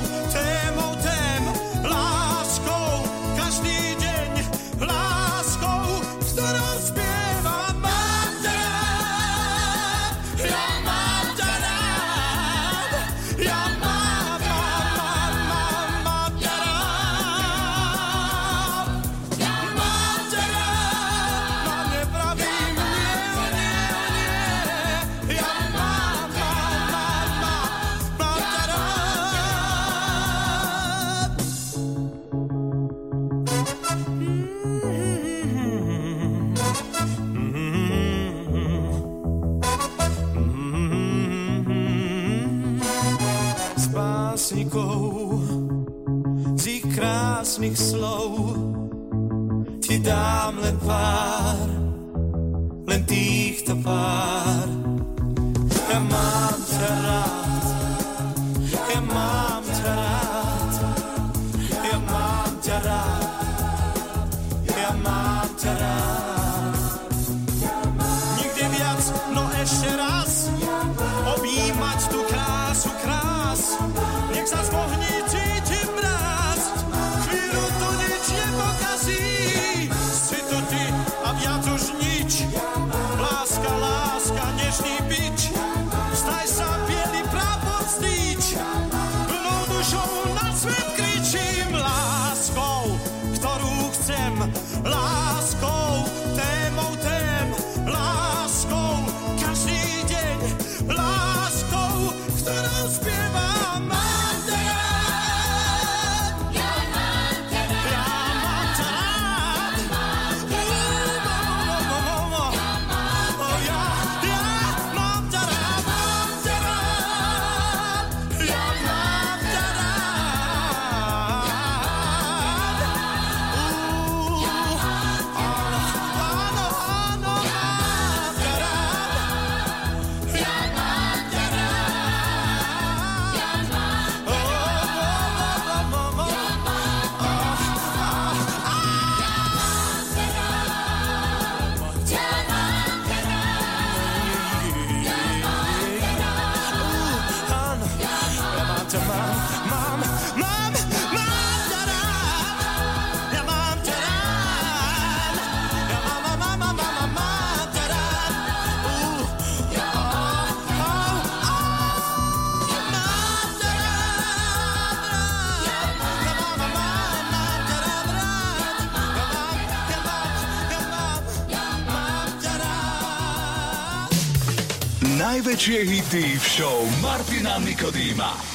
Najväčšie hity v show Martina Nikodýma.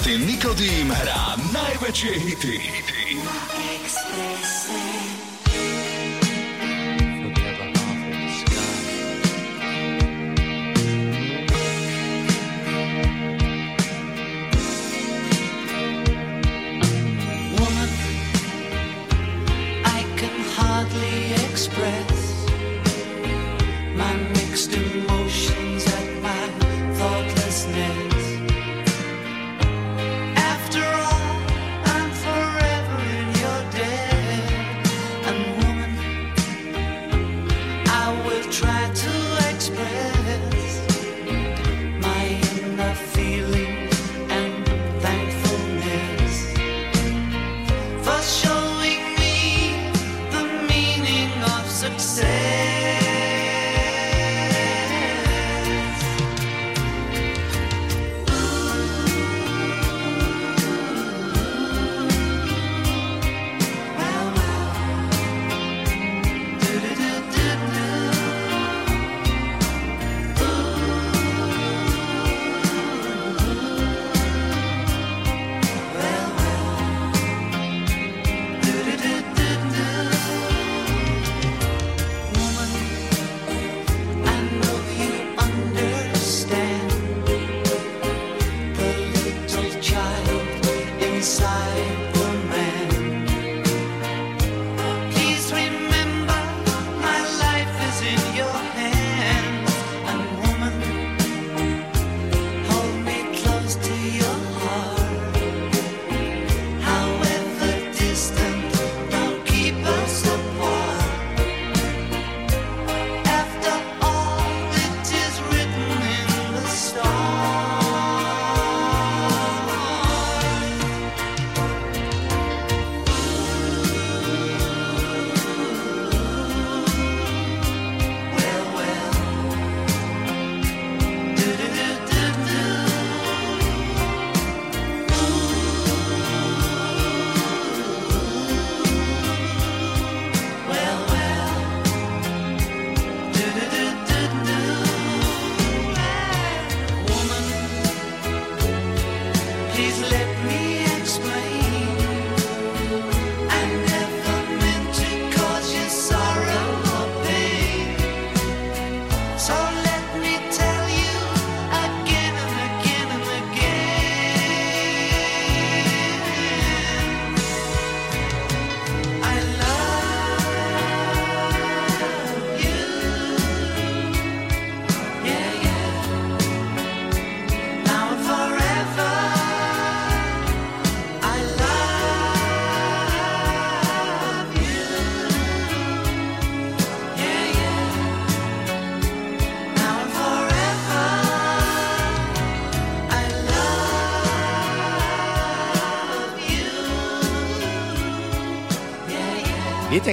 Martin Nikodým hrá najväčšie hity. Woman,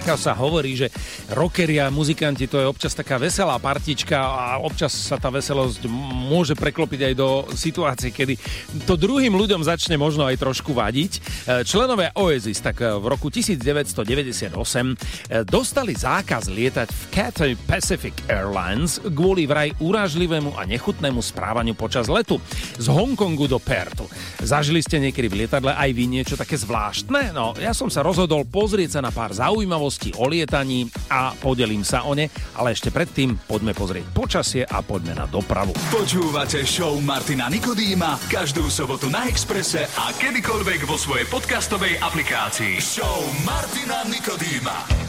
ako sa hovorí, že rockeri a muzikanti to je občas taká veselá partička a občas sa tá veselosť môže preklopiť aj do situácie, kedy to druhým ľuďom začne možno aj trošku vadiť. E, Členové Oasis tak e, v roku 1998 e, dostali zákaz lietať v Cathay Pacific Airlines kvôli vraj urážlivému a nechutnému správaniu počas letu z Hongkongu do Pertu. Zažili ste niekedy v lietadle aj vy niečo také zvláštne? No, ja som sa rozhodol pozrieť sa na pár zaujímavostí o lietaní a podelím sa o ne, ale ešte predtým poďme pozrieť počasie a poďme na dopravu. Počúvate show Martina Nikodýma každú sobotu na Exprese a kedykoľvek vo svojej podcastovej aplikácii. Show Martina Nikodýma.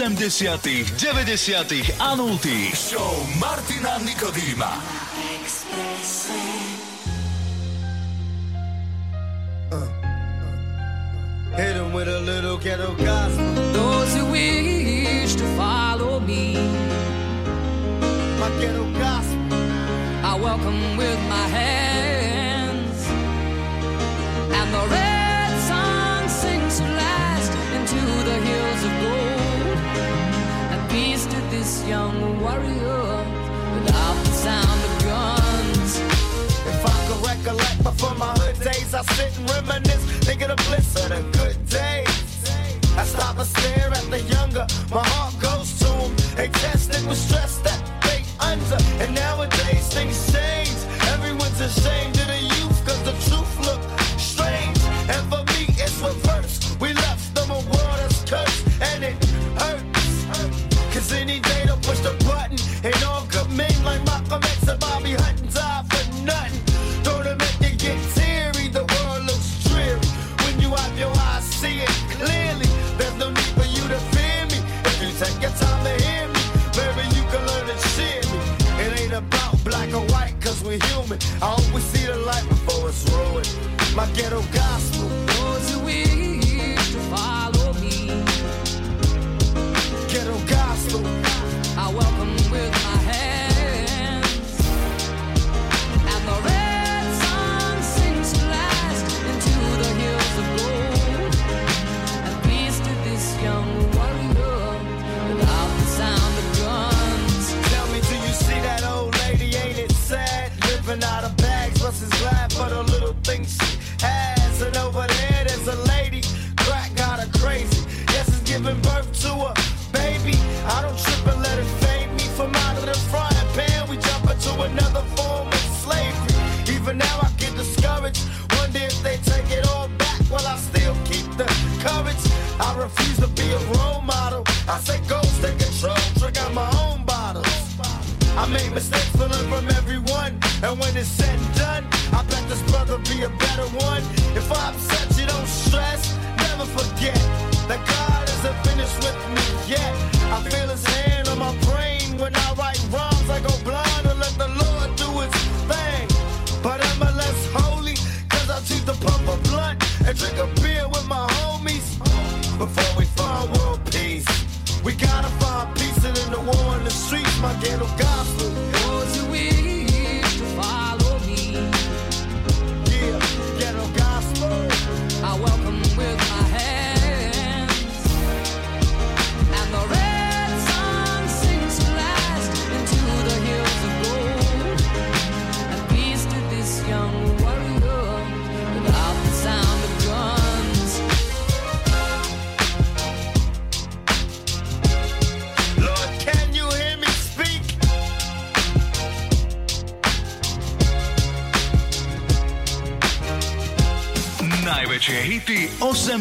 80 90 a 0 Show Martina Nikodýma.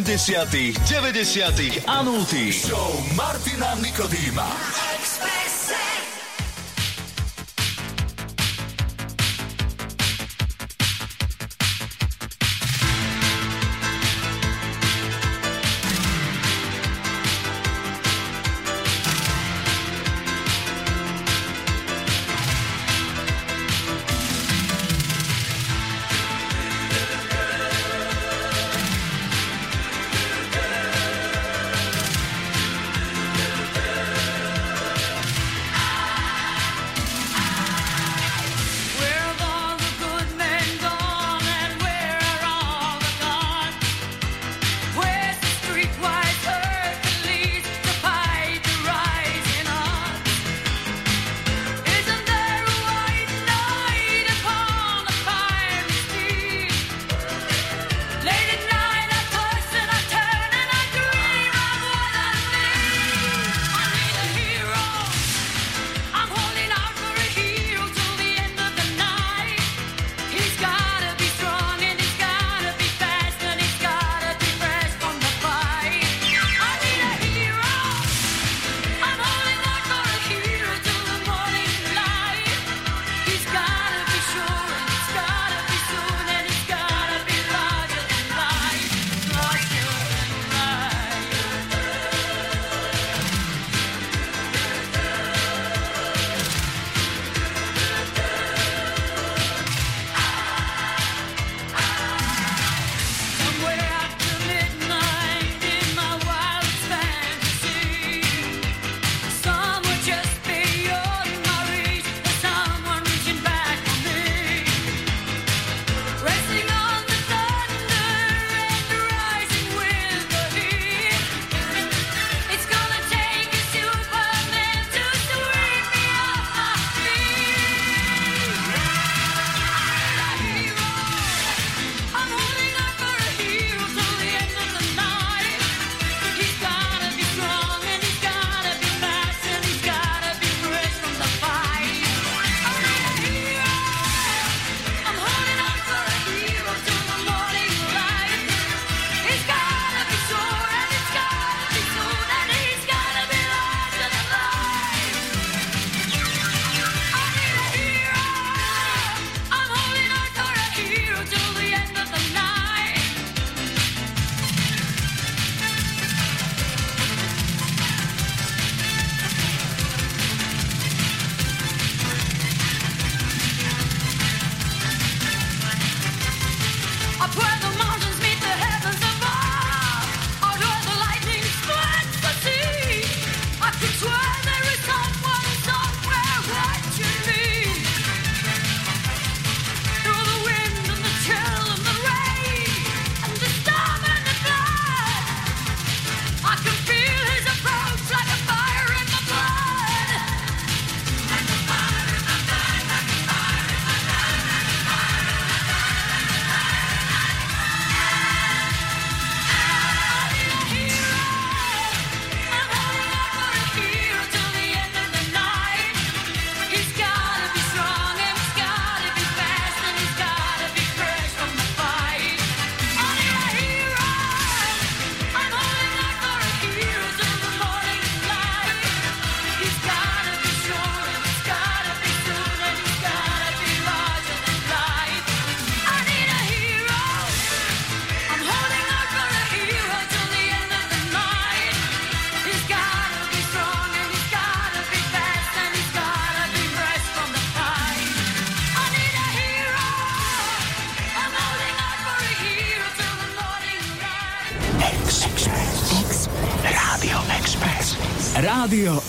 80 90 a 0 Show Martina Nikodýma.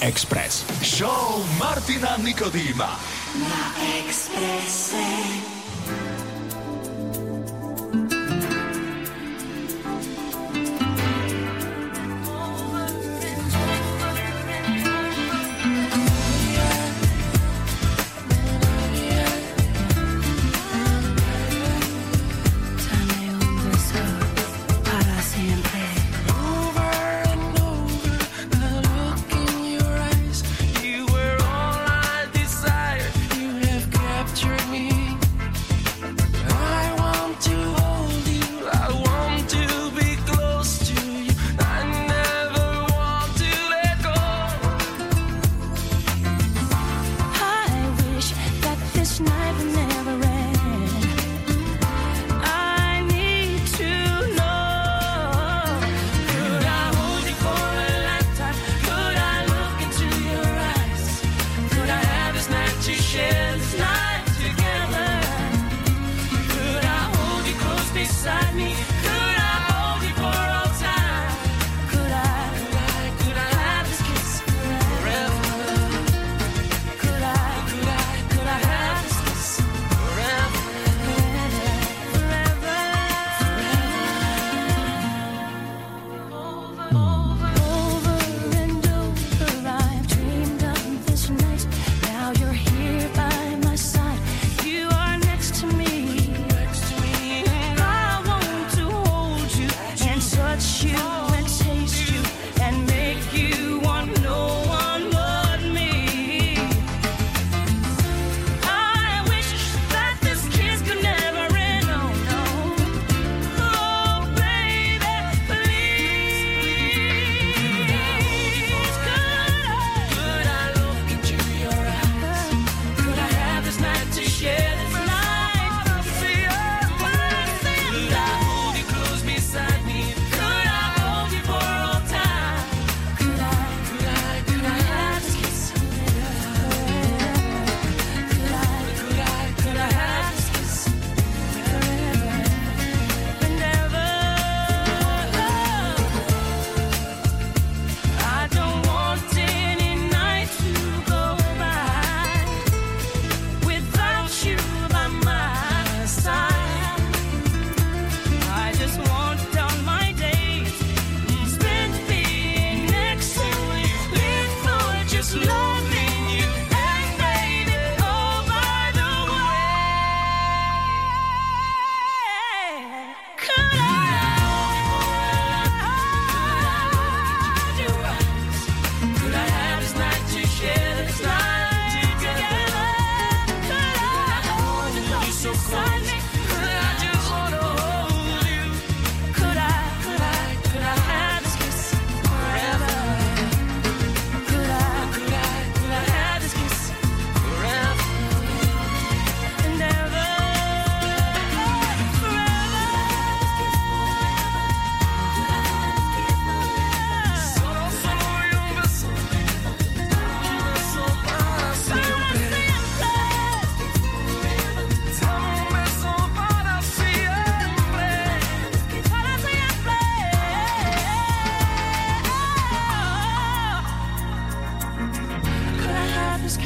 Express. Show Martina Nikodýma.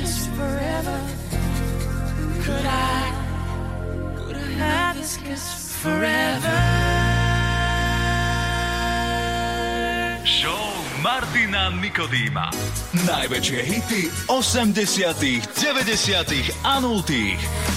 this forever? Could I, could I have this kiss forever? Show Martina Nikodýma. Najväčšie hity 80 90 a 0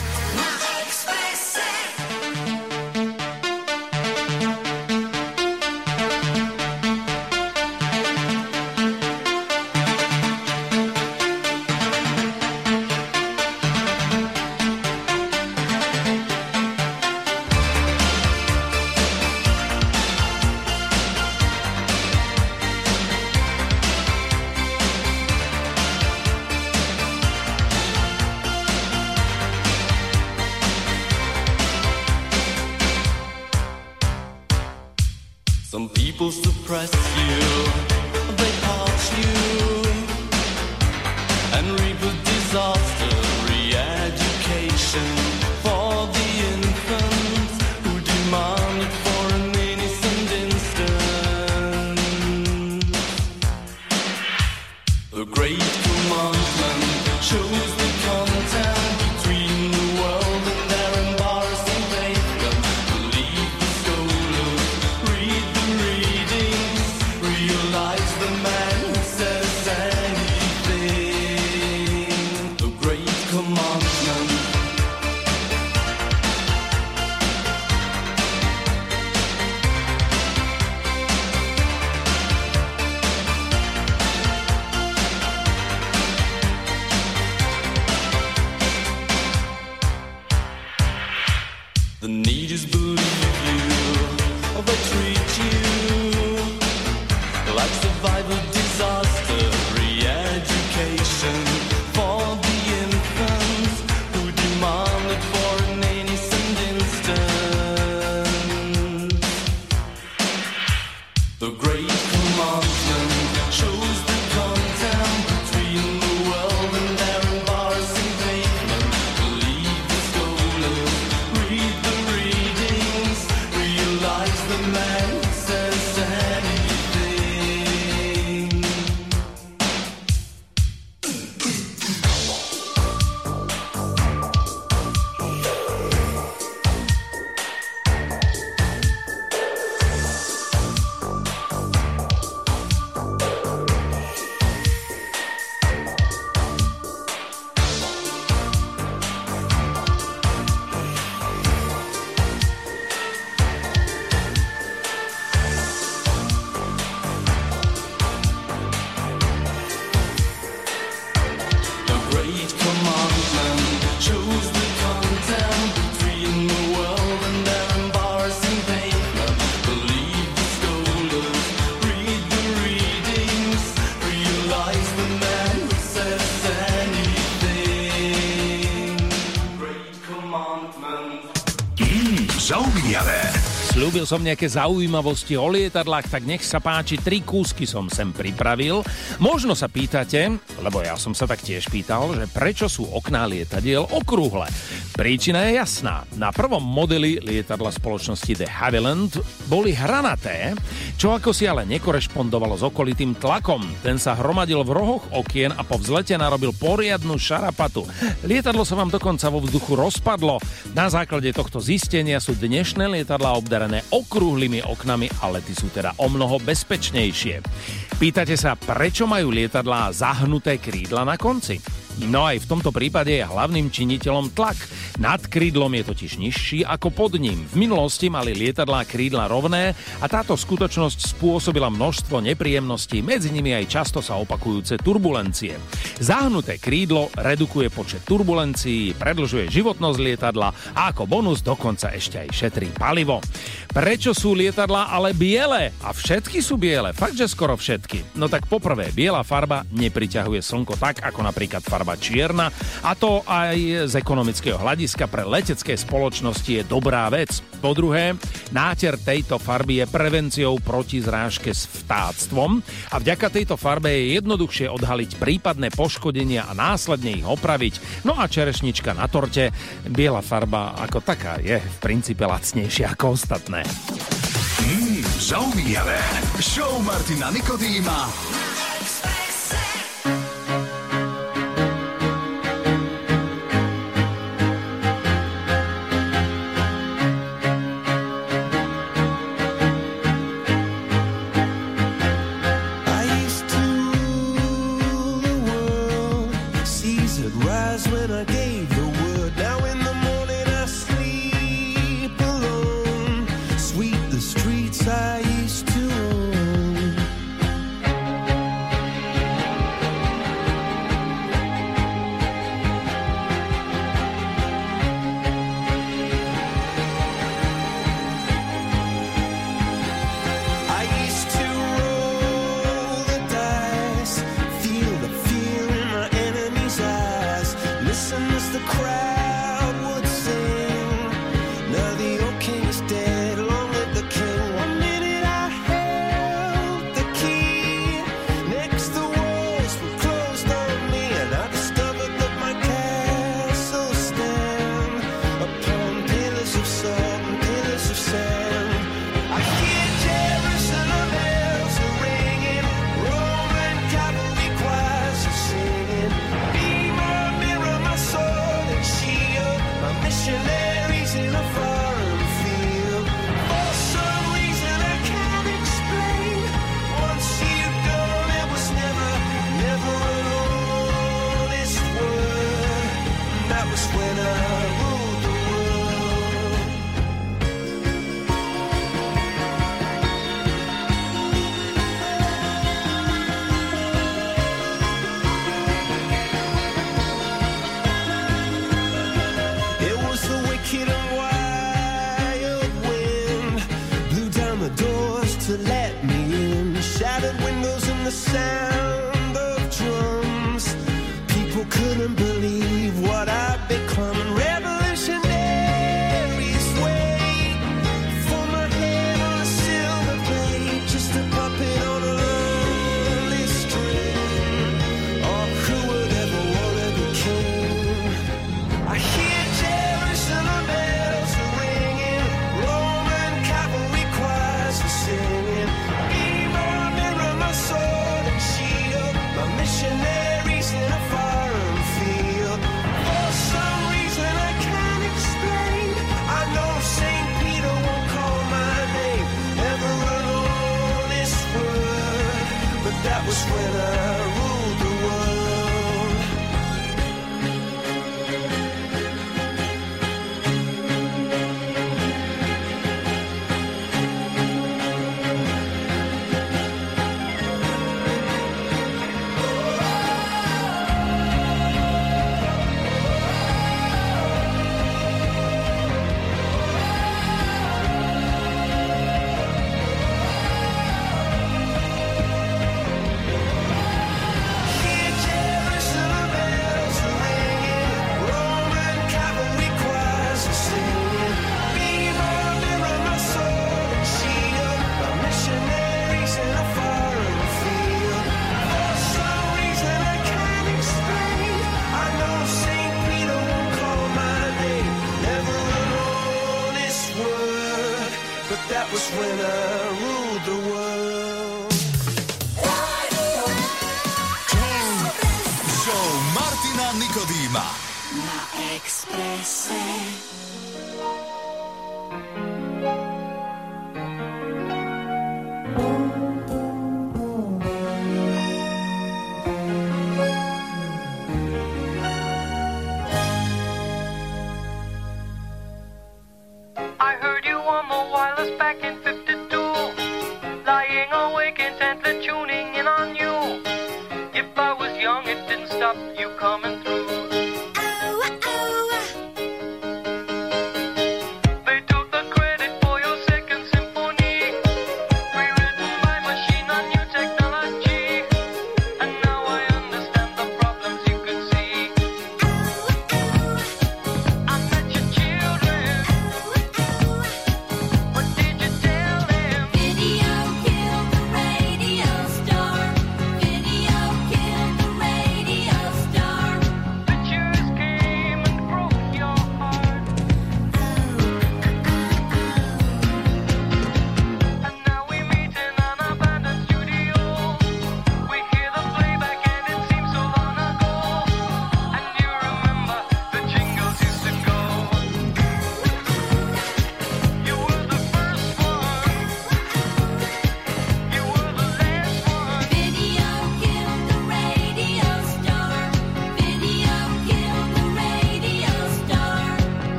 Som nejaké zaujímavosti o lietadlách, tak nech sa páči, tri kúsky som sem pripravil. Možno sa pýtate, lebo ja som sa tak tiež pýtal, že prečo sú okná lietadiel okrúhle. Príčina je jasná. Na prvom modeli lietadla spoločnosti de Havilland boli hranaté, čo ako si ale nekorešpondovalo s okolitým tlakom. Ten sa hromadil v rohoch okien a po vzlete narobil poriadnu šarapatu. Lietadlo sa vám dokonca vo vzduchu rozpadlo. Na základe tohto zistenia sú dnešné lietadlá obdarené okrúhlymi oknami, ale ty sú teda o mnoho bezpečnejšie. Pýtate sa, prečo majú lietadlá zahnuté krídla na konci? No aj v tomto prípade je hlavným činiteľom tlak. Nad krídlom je totiž nižší ako pod ním. V minulosti mali lietadlá krídla rovné a táto skutočnosť spôsobila množstvo nepríjemností, medzi nimi aj často sa opakujúce turbulencie. Zahnuté krídlo redukuje počet turbulencií, predlžuje životnosť lietadla a ako bonus dokonca ešte aj šetrí palivo. Prečo sú lietadlá ale biele? A všetky sú biele, fakt, že skoro všetky. No tak poprvé, biela farba nepriťahuje slnko tak, ako napríklad farba čierna a to aj z ekonomického hľadiska pre letecké spoločnosti je dobrá vec. Po druhé, náter tejto farby je prevenciou proti zrážke s vtáctvom a vďaka tejto farbe je jednoduchšie odhaliť prípadné poškodenia a následne ich opraviť. No a čerešnička na torte, biela farba ako taká je v princípe lacnejšia ako ostatné. Mmm, zaujímavé. Show Martina Nikodýma. with a game.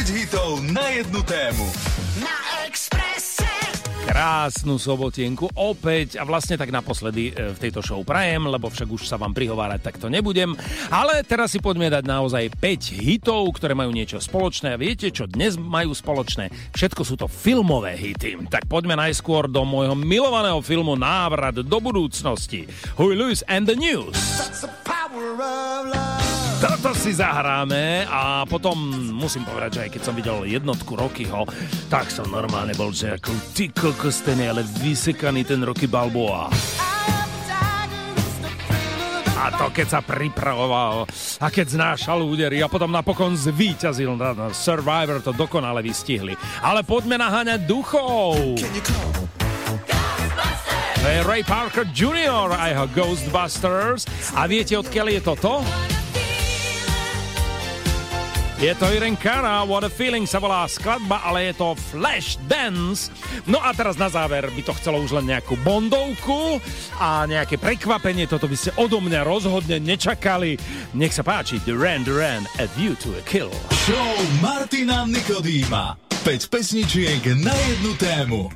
5 hitov na jednu tému. Na Expresse. Krásnu sobotienku opäť a vlastne tak naposledy e, v tejto show prajem, lebo však už sa vám prihovárať takto nebudem. Ale teraz si poďme dať naozaj 5 hitov, ktoré majú niečo spoločné. A viete, čo dnes majú spoločné? Všetko sú to filmové hity. Tak poďme najskôr do môjho milovaného filmu Návrat do budúcnosti. Huey Lewis and the News. Toto si zahráme a potom musím povedať, že aj keď som videl jednotku Rockyho, tak som normálne bol, že ako ty kokos, ale vysekaný ten Rocky Balboa. A to keď sa pripravoval a keď znášal údery a potom napokon zvíťazil na Survivor, to dokonale vystihli. Ale poďme naháňať duchov. To je Ray Parker Jr. a jeho Ghostbusters. A viete, odkiaľ je toto? Je to Irene Cara, What a Feeling sa volá skladba, ale je to Flash Dance. No a teraz na záver by to chcelo už len nejakú bondovku a nejaké prekvapenie, toto by ste odo mňa rozhodne nečakali. Nech sa páči, Duran Duran, A View to a Kill. Show Martina Nikodýma. 5 pesničiek na jednu tému.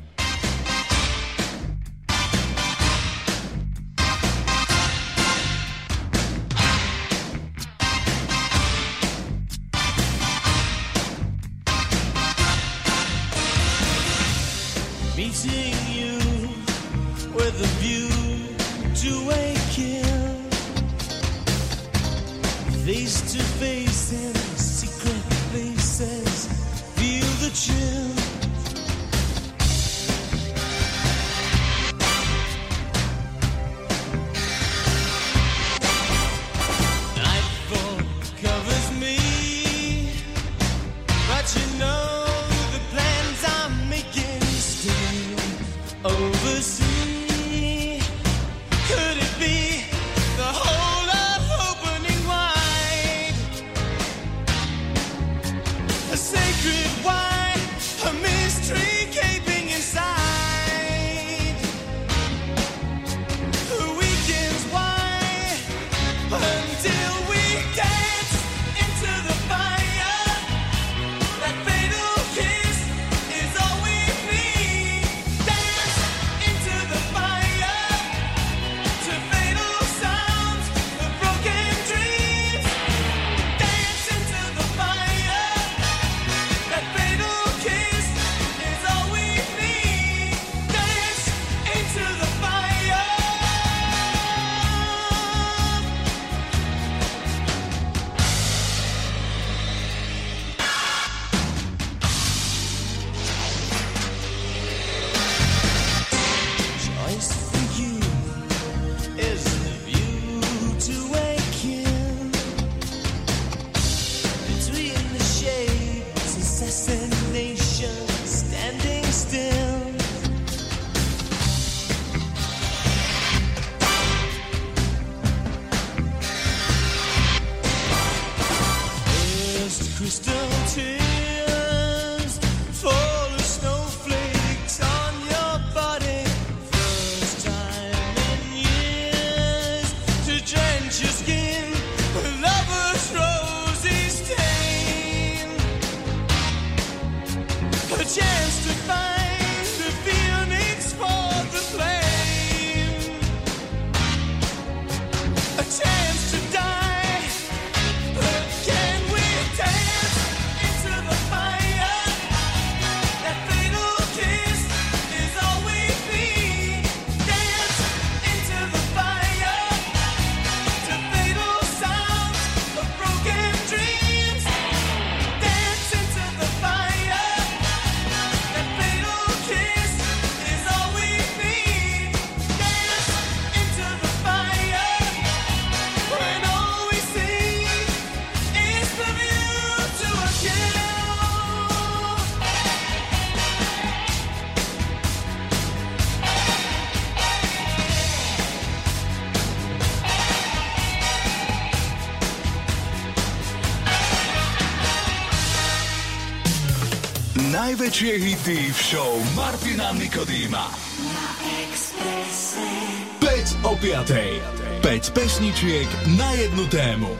Najväčšie hity v show Martina Nikodýma. Na Expresse. 5 o 5. 5 pesničiek na jednu tému.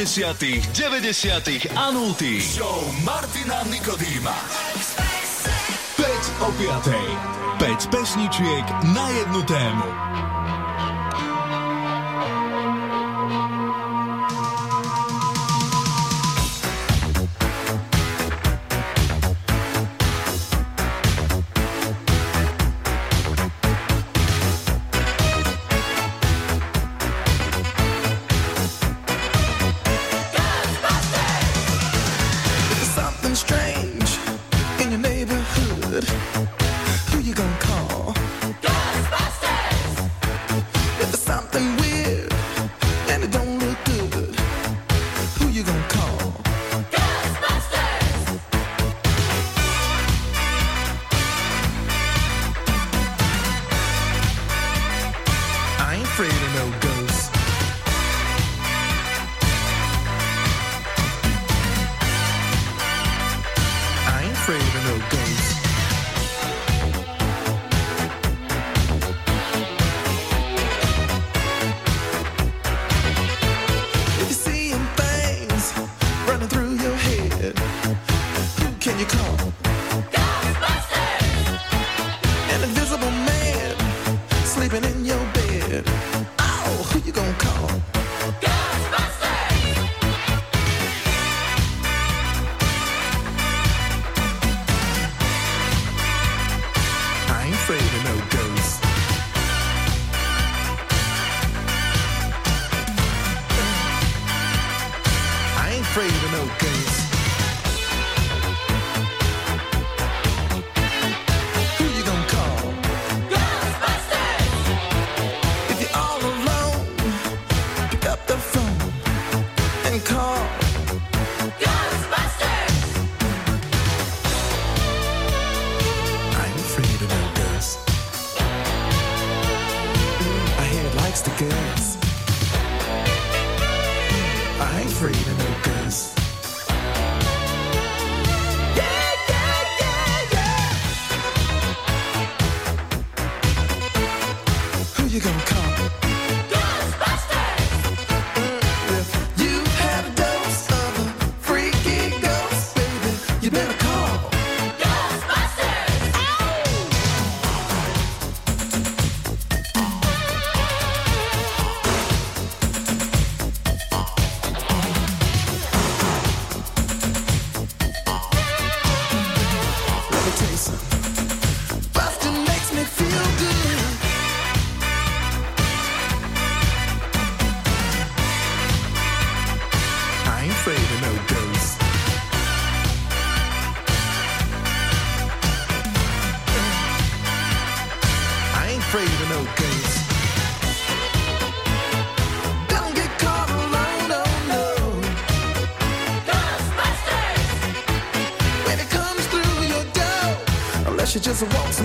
80 90 a 0 Show Martina Nikodýma. 5 o 5. 5 pesničiek na jednu tému.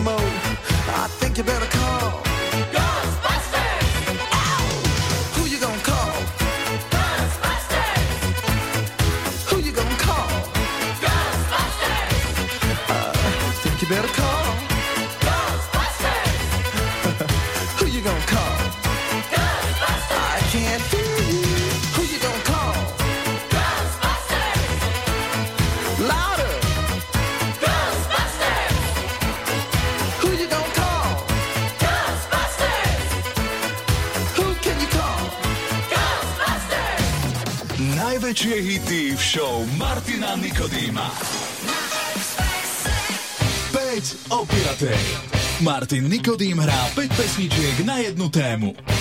mode. najväčšie hity v show Martina Nikodýma. 5 o. Martin Nikodým hrá 5 pesničiek na jednu tému.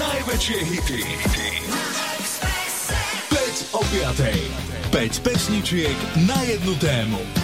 Najväčšie hity. hity. 5 o 5. 5 pesničiek na jednu tému.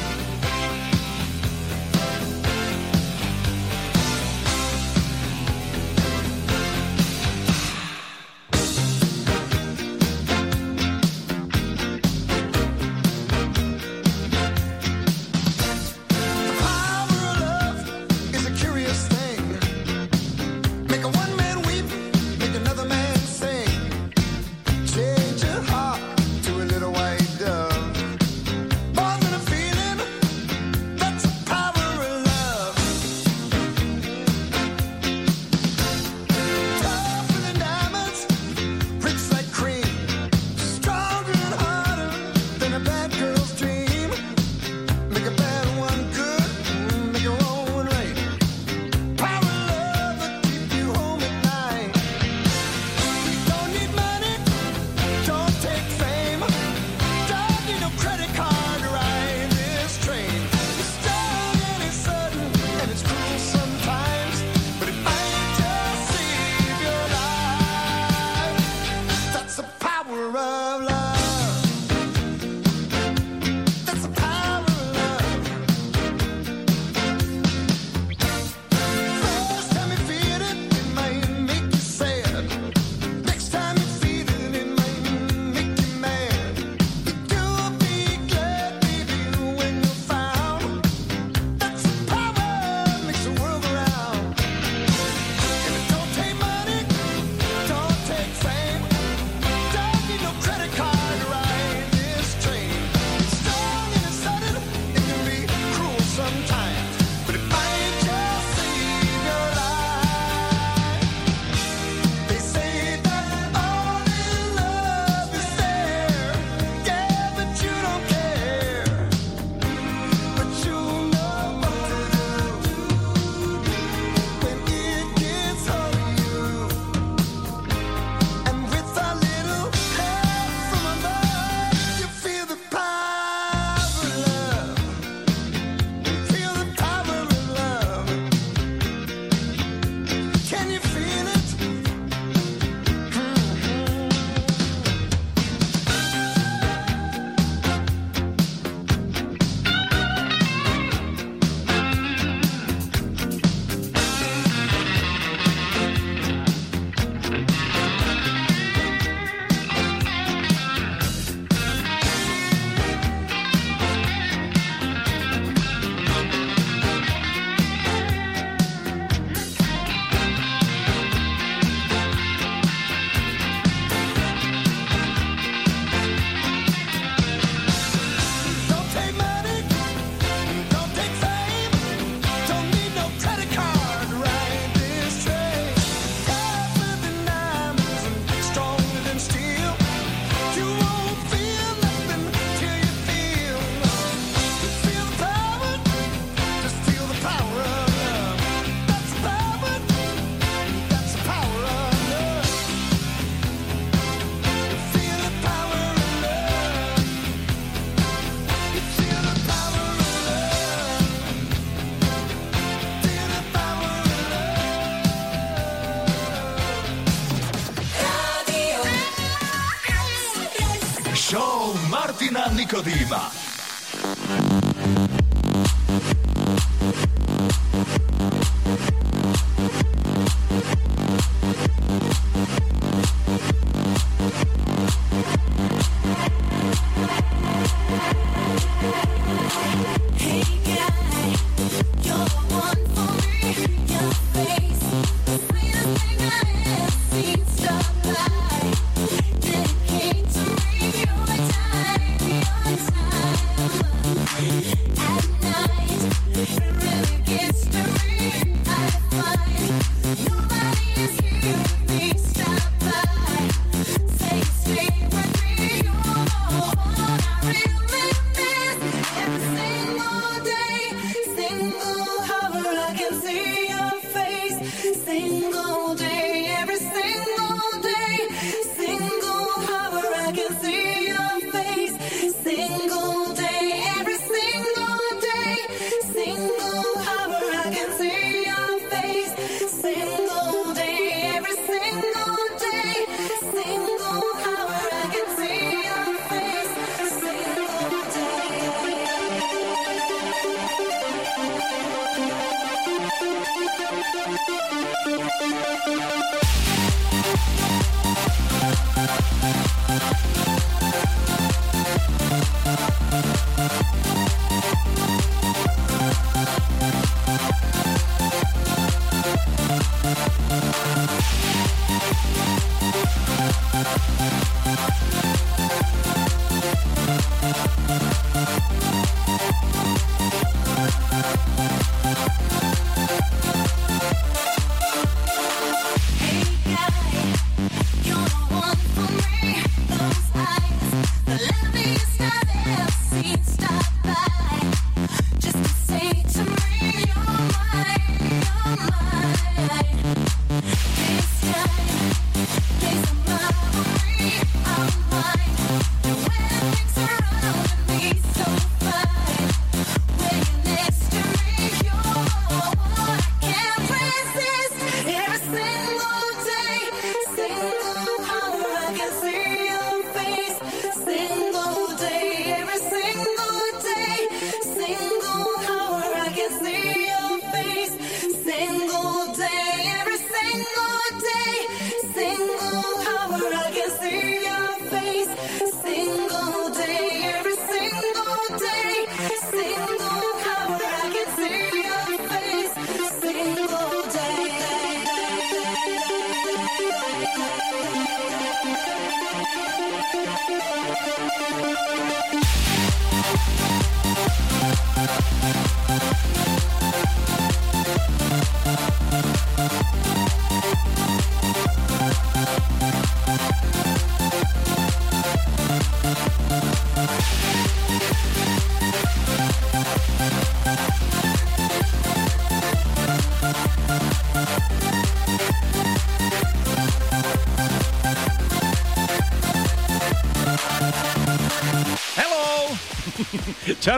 Čo?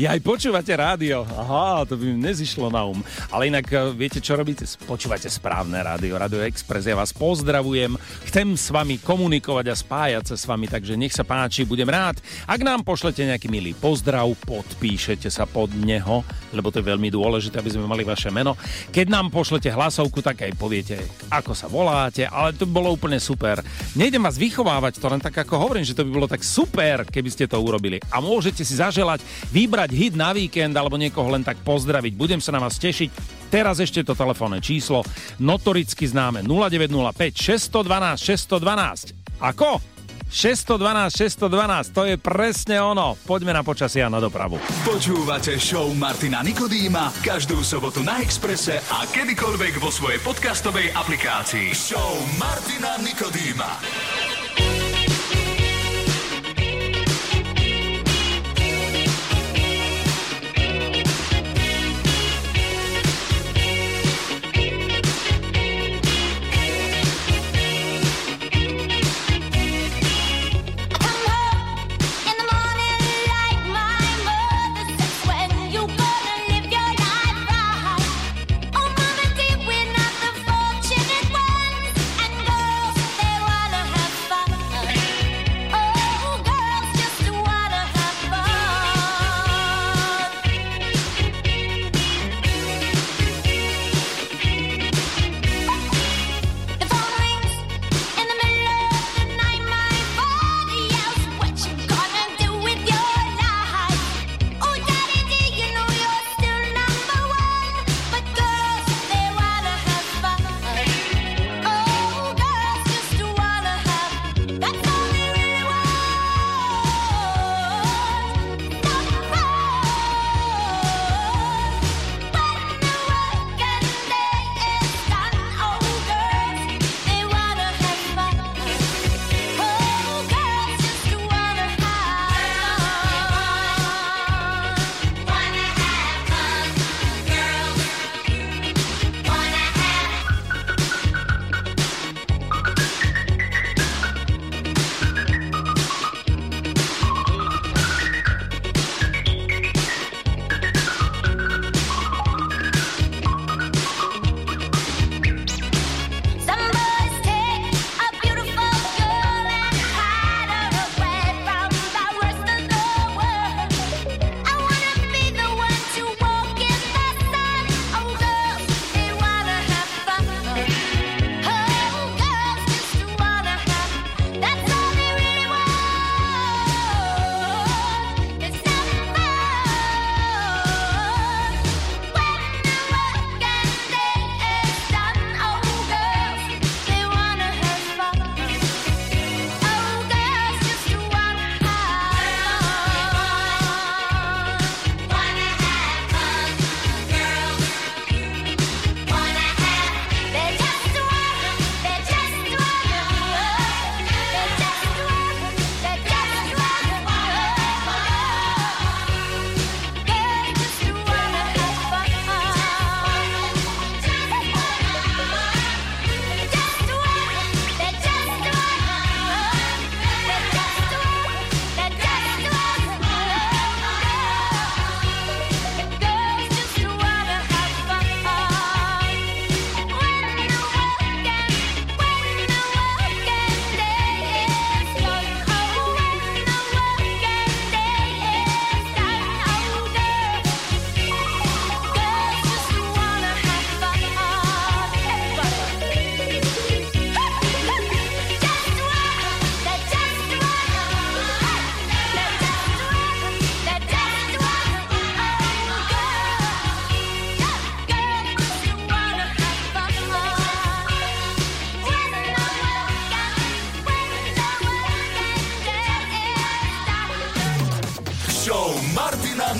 Ja aj počúvate rádio. Aha, to by mi nezišlo na um. Ale inak eh, viete, čo robíte? Počúvate správne rádio, Radio Express. Ja vás pozdravujem. Chcem s vami komunikovať a spájať sa s vami, takže nech sa páči, budem rád. Ak nám pošlete nejaký milý pozdrav, podpíšete sa pod neho, lebo to je veľmi dôležité, aby sme mali vaše meno. Keď nám pošlete hlasovku, tak aj poviete, ako sa voláte, ale to bolo úplne super. Nejdem vás vychovávať, to len tak ako hovorím, že to by bolo tak super, keby ste to urobili. A môžete si zaželať, vybrať hit na víkend alebo niekoho len tak pozdraviť. Budem sa na vás tešiť. Teraz ešte to telefónne číslo, notoricky známe 0905 612 612. Ako? 612 612, to je presne ono. Poďme na počasie a na dopravu. Počúvate show Martina Nikodýma každú sobotu na Exprese a kedykoľvek vo svojej podcastovej aplikácii. Show Martina Nikodýma.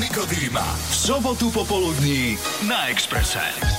Nikodýma. V sobotu popoludní na Expresse.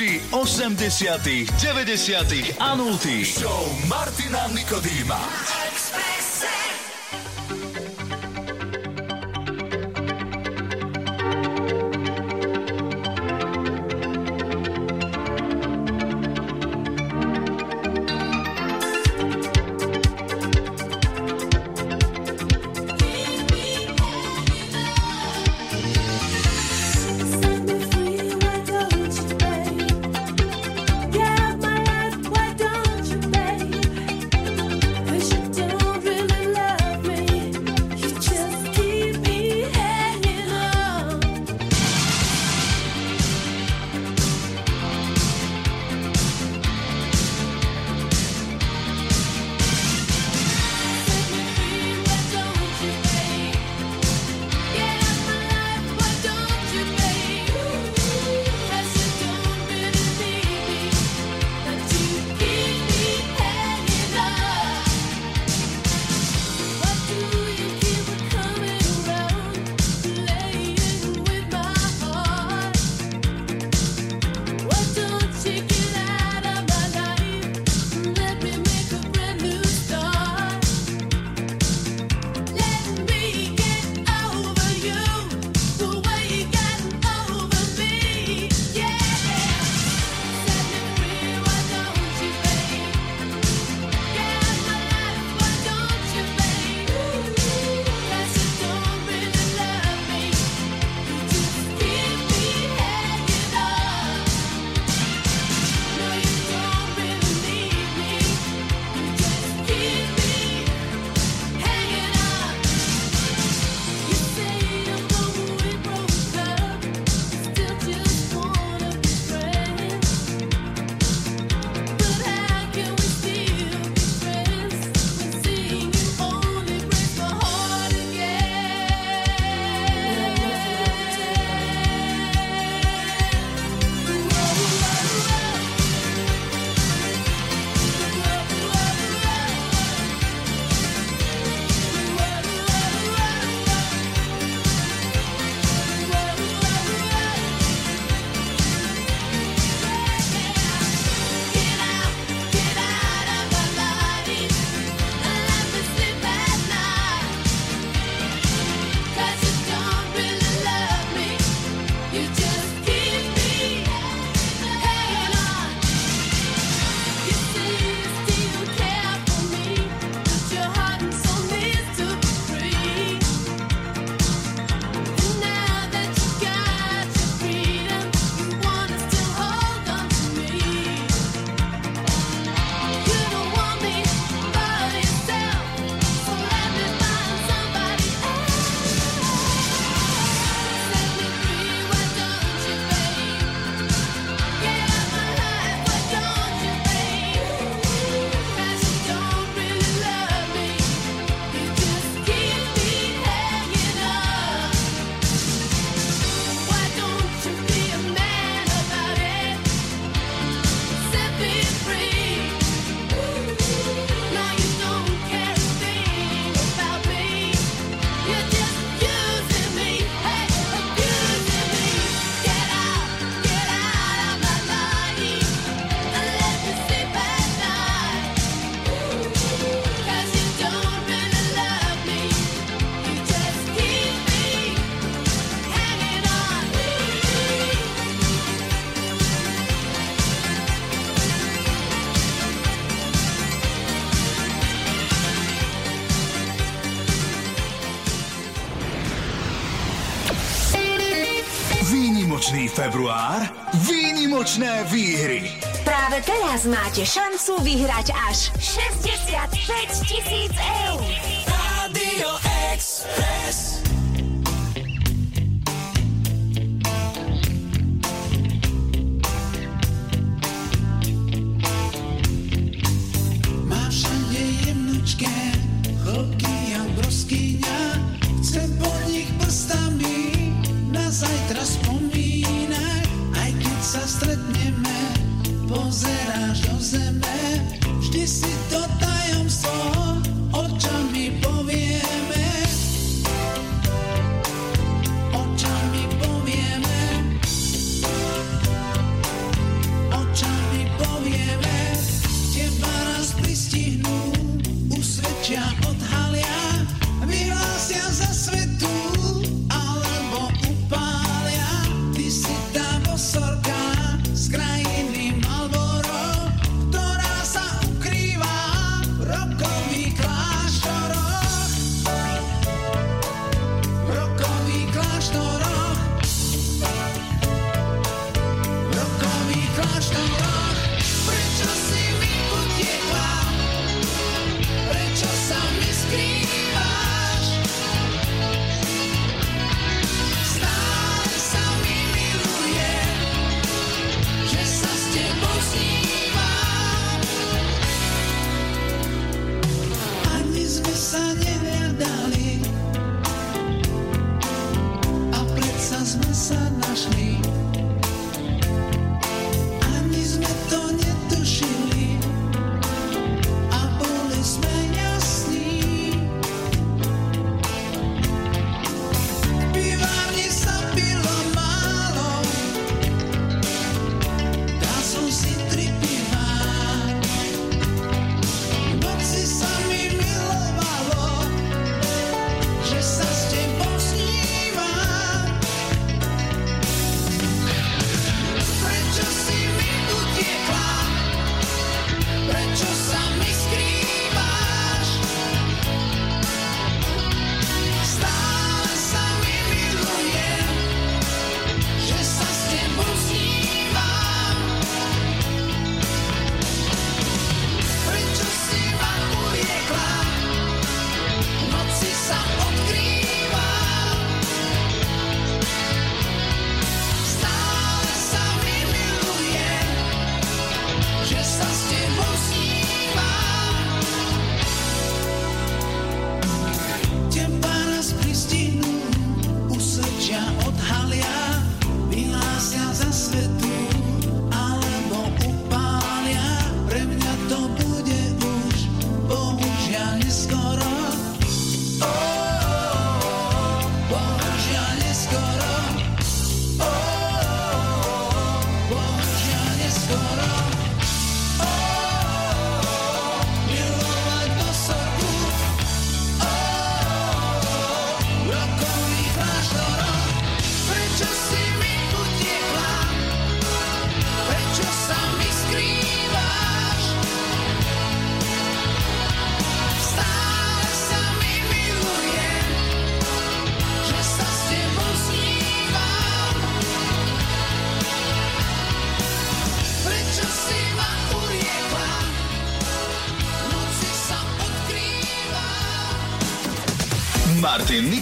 hity 80., 90. a 0. Show Martina Nikodýma. február výnimočné výhry. Práve teraz máte šancu vyhrať až 65 tisíc eur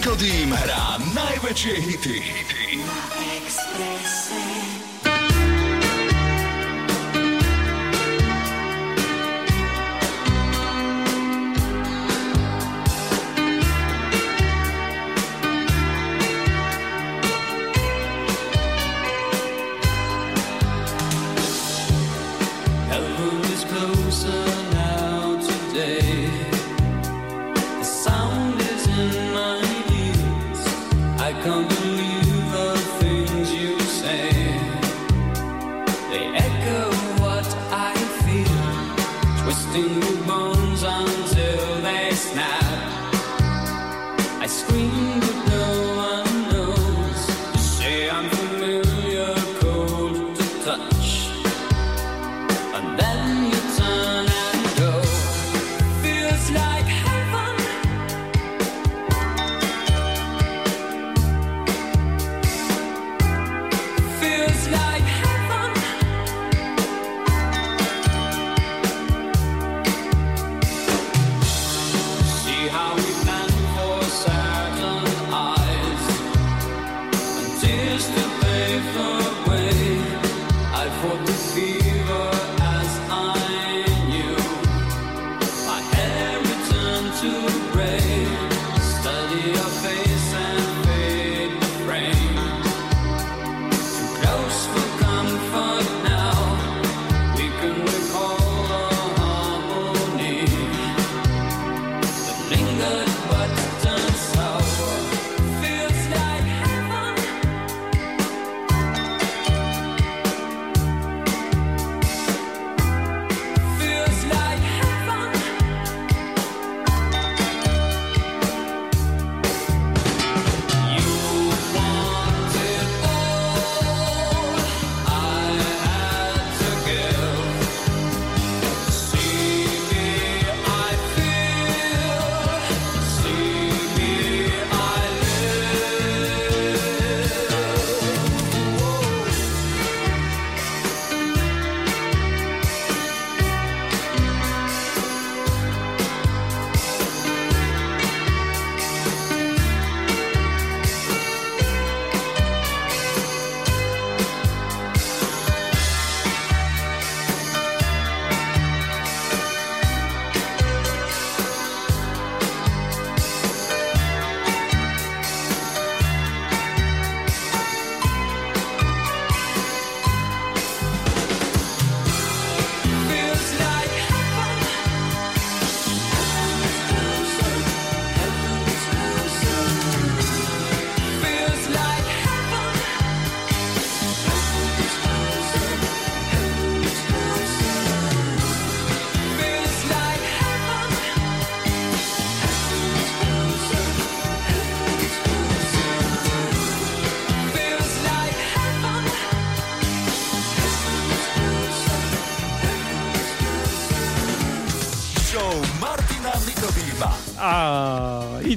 Melodím hrá najväčšie hity.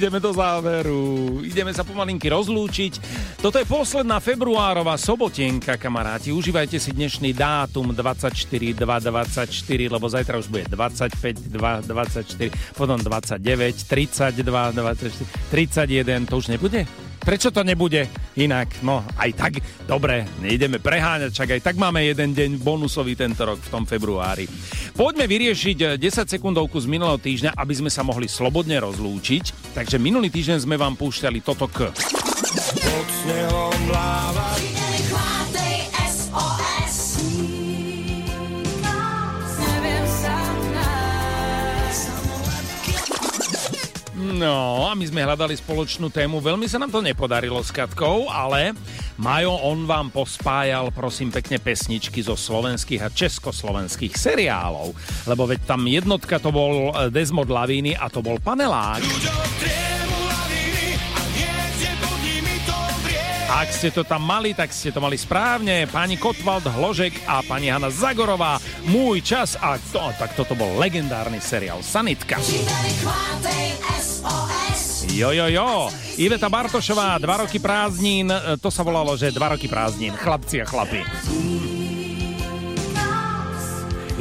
Ideme do záveru. Ideme sa pomalinky rozlúčiť. Toto je posledná februárová sobotenka, kamaráti. Užívajte si dnešný dátum 24 224, lebo zajtra už bude 25 2 24, potom 29 32 24, 31, to už nebude? Prečo to nebude inak? No, aj tak, dobre, nejdeme preháňať, čak aj tak máme jeden deň bonusový tento rok v tom februári. Poďme vyriešiť 10 sekundovku z minulého týždňa, aby sme sa mohli slobodne rozlúčiť. Takže minulý týždeň sme vám púšťali toto k. Pod snehom No, a my sme hľadali spoločnú tému. Veľmi sa nám to nepodarilo s Katkou, ale Majo, on vám pospájal, prosím pekne, pesničky zo slovenských a československých seriálov. Lebo veď tam jednotka to bol eh, Desmond Lavíny a to bol Panelák. Ak ste to tam mali, tak ste to mali správne. Pani Kotwald Hložek a pani Hanna Zagorová. Môj čas a to, tak toto bol legendárny seriál Sanitka. Jo, jo, jo. Iveta Bartošová, dva roky prázdnin, e, to sa volalo, že dva roky prázdnin. Chlapci a chlapi.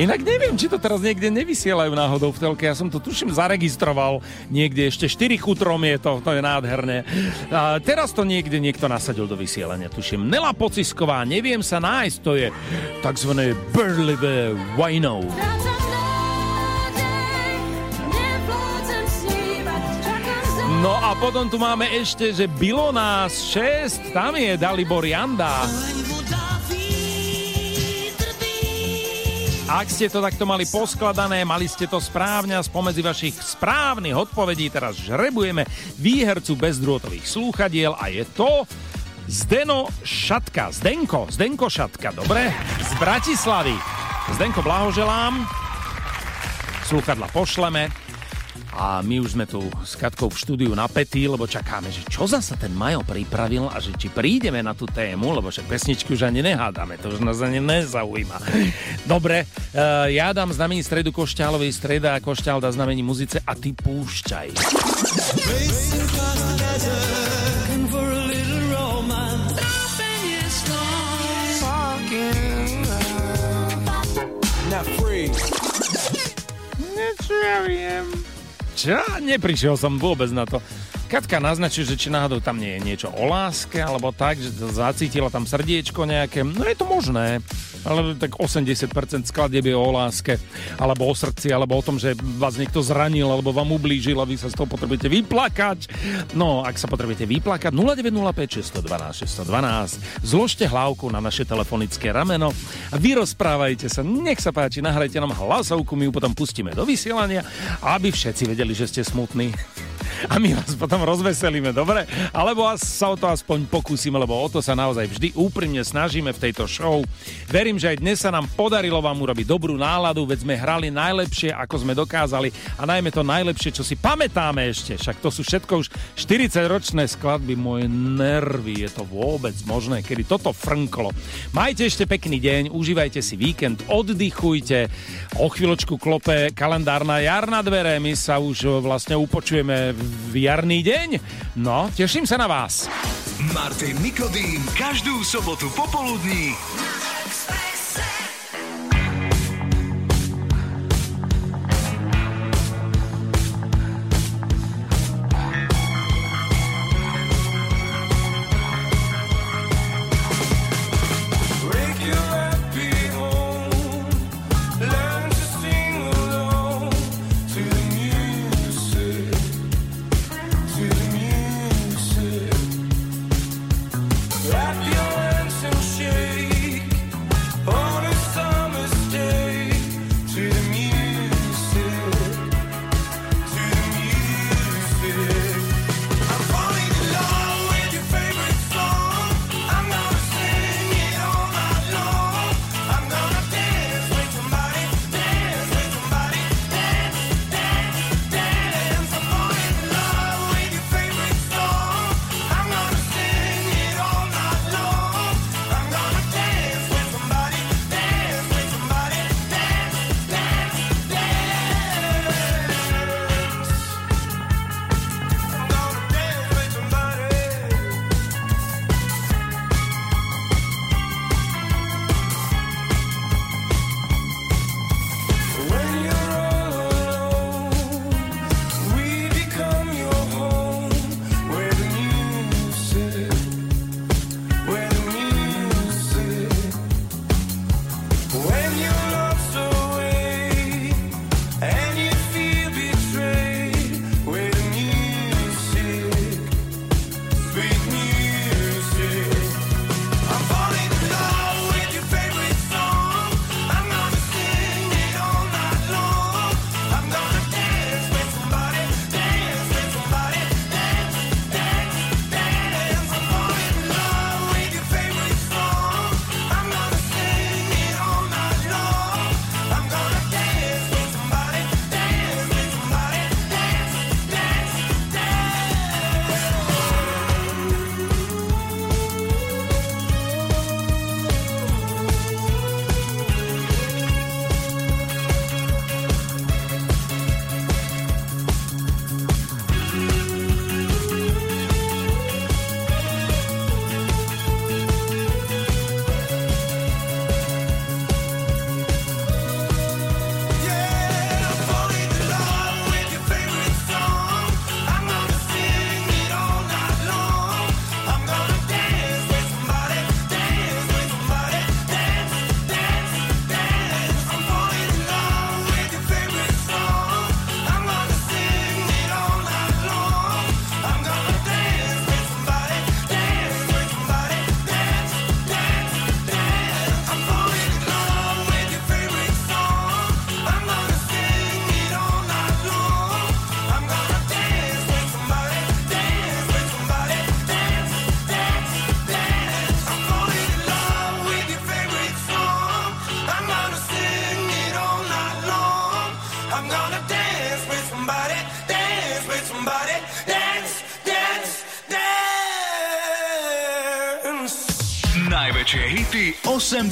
Inak neviem, či to teraz niekde nevysielajú náhodou v telke. Ja som to tuším zaregistroval niekde ešte 4 chutrom je to, to je nádherné. A teraz to niekde niekto nasadil do vysielania, tuším. Nela Pocisková, neviem sa nájsť, to je takzvané Burlivé Wino. No a potom tu máme ešte, že bylo nás 6, tam je Dalibor Janda. Ak ste to takto mali poskladané, mali ste to správne a spomedzi vašich správnych odpovedí teraz žrebujeme výhercu bezdrôtových slúchadiel a je to Zdeno Šatka. Zdenko, Zdenko Šatka, dobre? Z Bratislavy. Zdenko, blahoželám. Slúchadla pošleme. A my už sme tu s Katkou v štúdiu napätí, lebo čakáme, že čo zasa ten Majo pripravil a že či prídeme na tú tému, lebo však pesničky už ani nehádame, to už nás ani nezaujíma. Dobre, uh, ja dám znamení stredu Košťálovej streda a Košťál dá znamení muzice a ty púšťaj. Free. Viem. Čo? Neprišiel som vôbec na to. Katka naznačuje, že či náhodou tam nie je niečo o láske, alebo tak, že zacítila tam srdiečko nejaké. No je to možné, ale tak 80% skladieb je o láske, alebo o srdci, alebo o tom, že vás niekto zranil, alebo vám ublížil a vy sa z toho potrebujete vyplakať. No, ak sa potrebujete vyplakať, 0905 612 612, zložte hlavku na naše telefonické rameno a vy rozprávajte sa, nech sa páči, nahrajte nám hlasovku, my ju potom pustíme do vysielania, aby všetci vedeli, že ste smutní a my vás potom rozveselíme, dobre? Alebo sa o to aspoň pokúsime, lebo o to sa naozaj vždy úprimne snažíme v tejto show. Verím, že aj dnes sa nám podarilo vám urobiť dobrú náladu, veď sme hrali najlepšie, ako sme dokázali a najmä to najlepšie, čo si pamätáme ešte. Však to sú všetko už 40-ročné skladby, moje nervy, je to vôbec možné, kedy toto frnklo. Majte ešte pekný deň, užívajte si víkend, oddychujte, o chvíľočku klope kalendár na jar na dvere, my sa už vlastne upočujeme v jarný deň. No, teším sa na vás. Martin Nikodým každú sobotu popoludní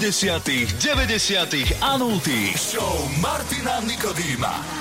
80 90 a 0 Show Martina Nikodýma.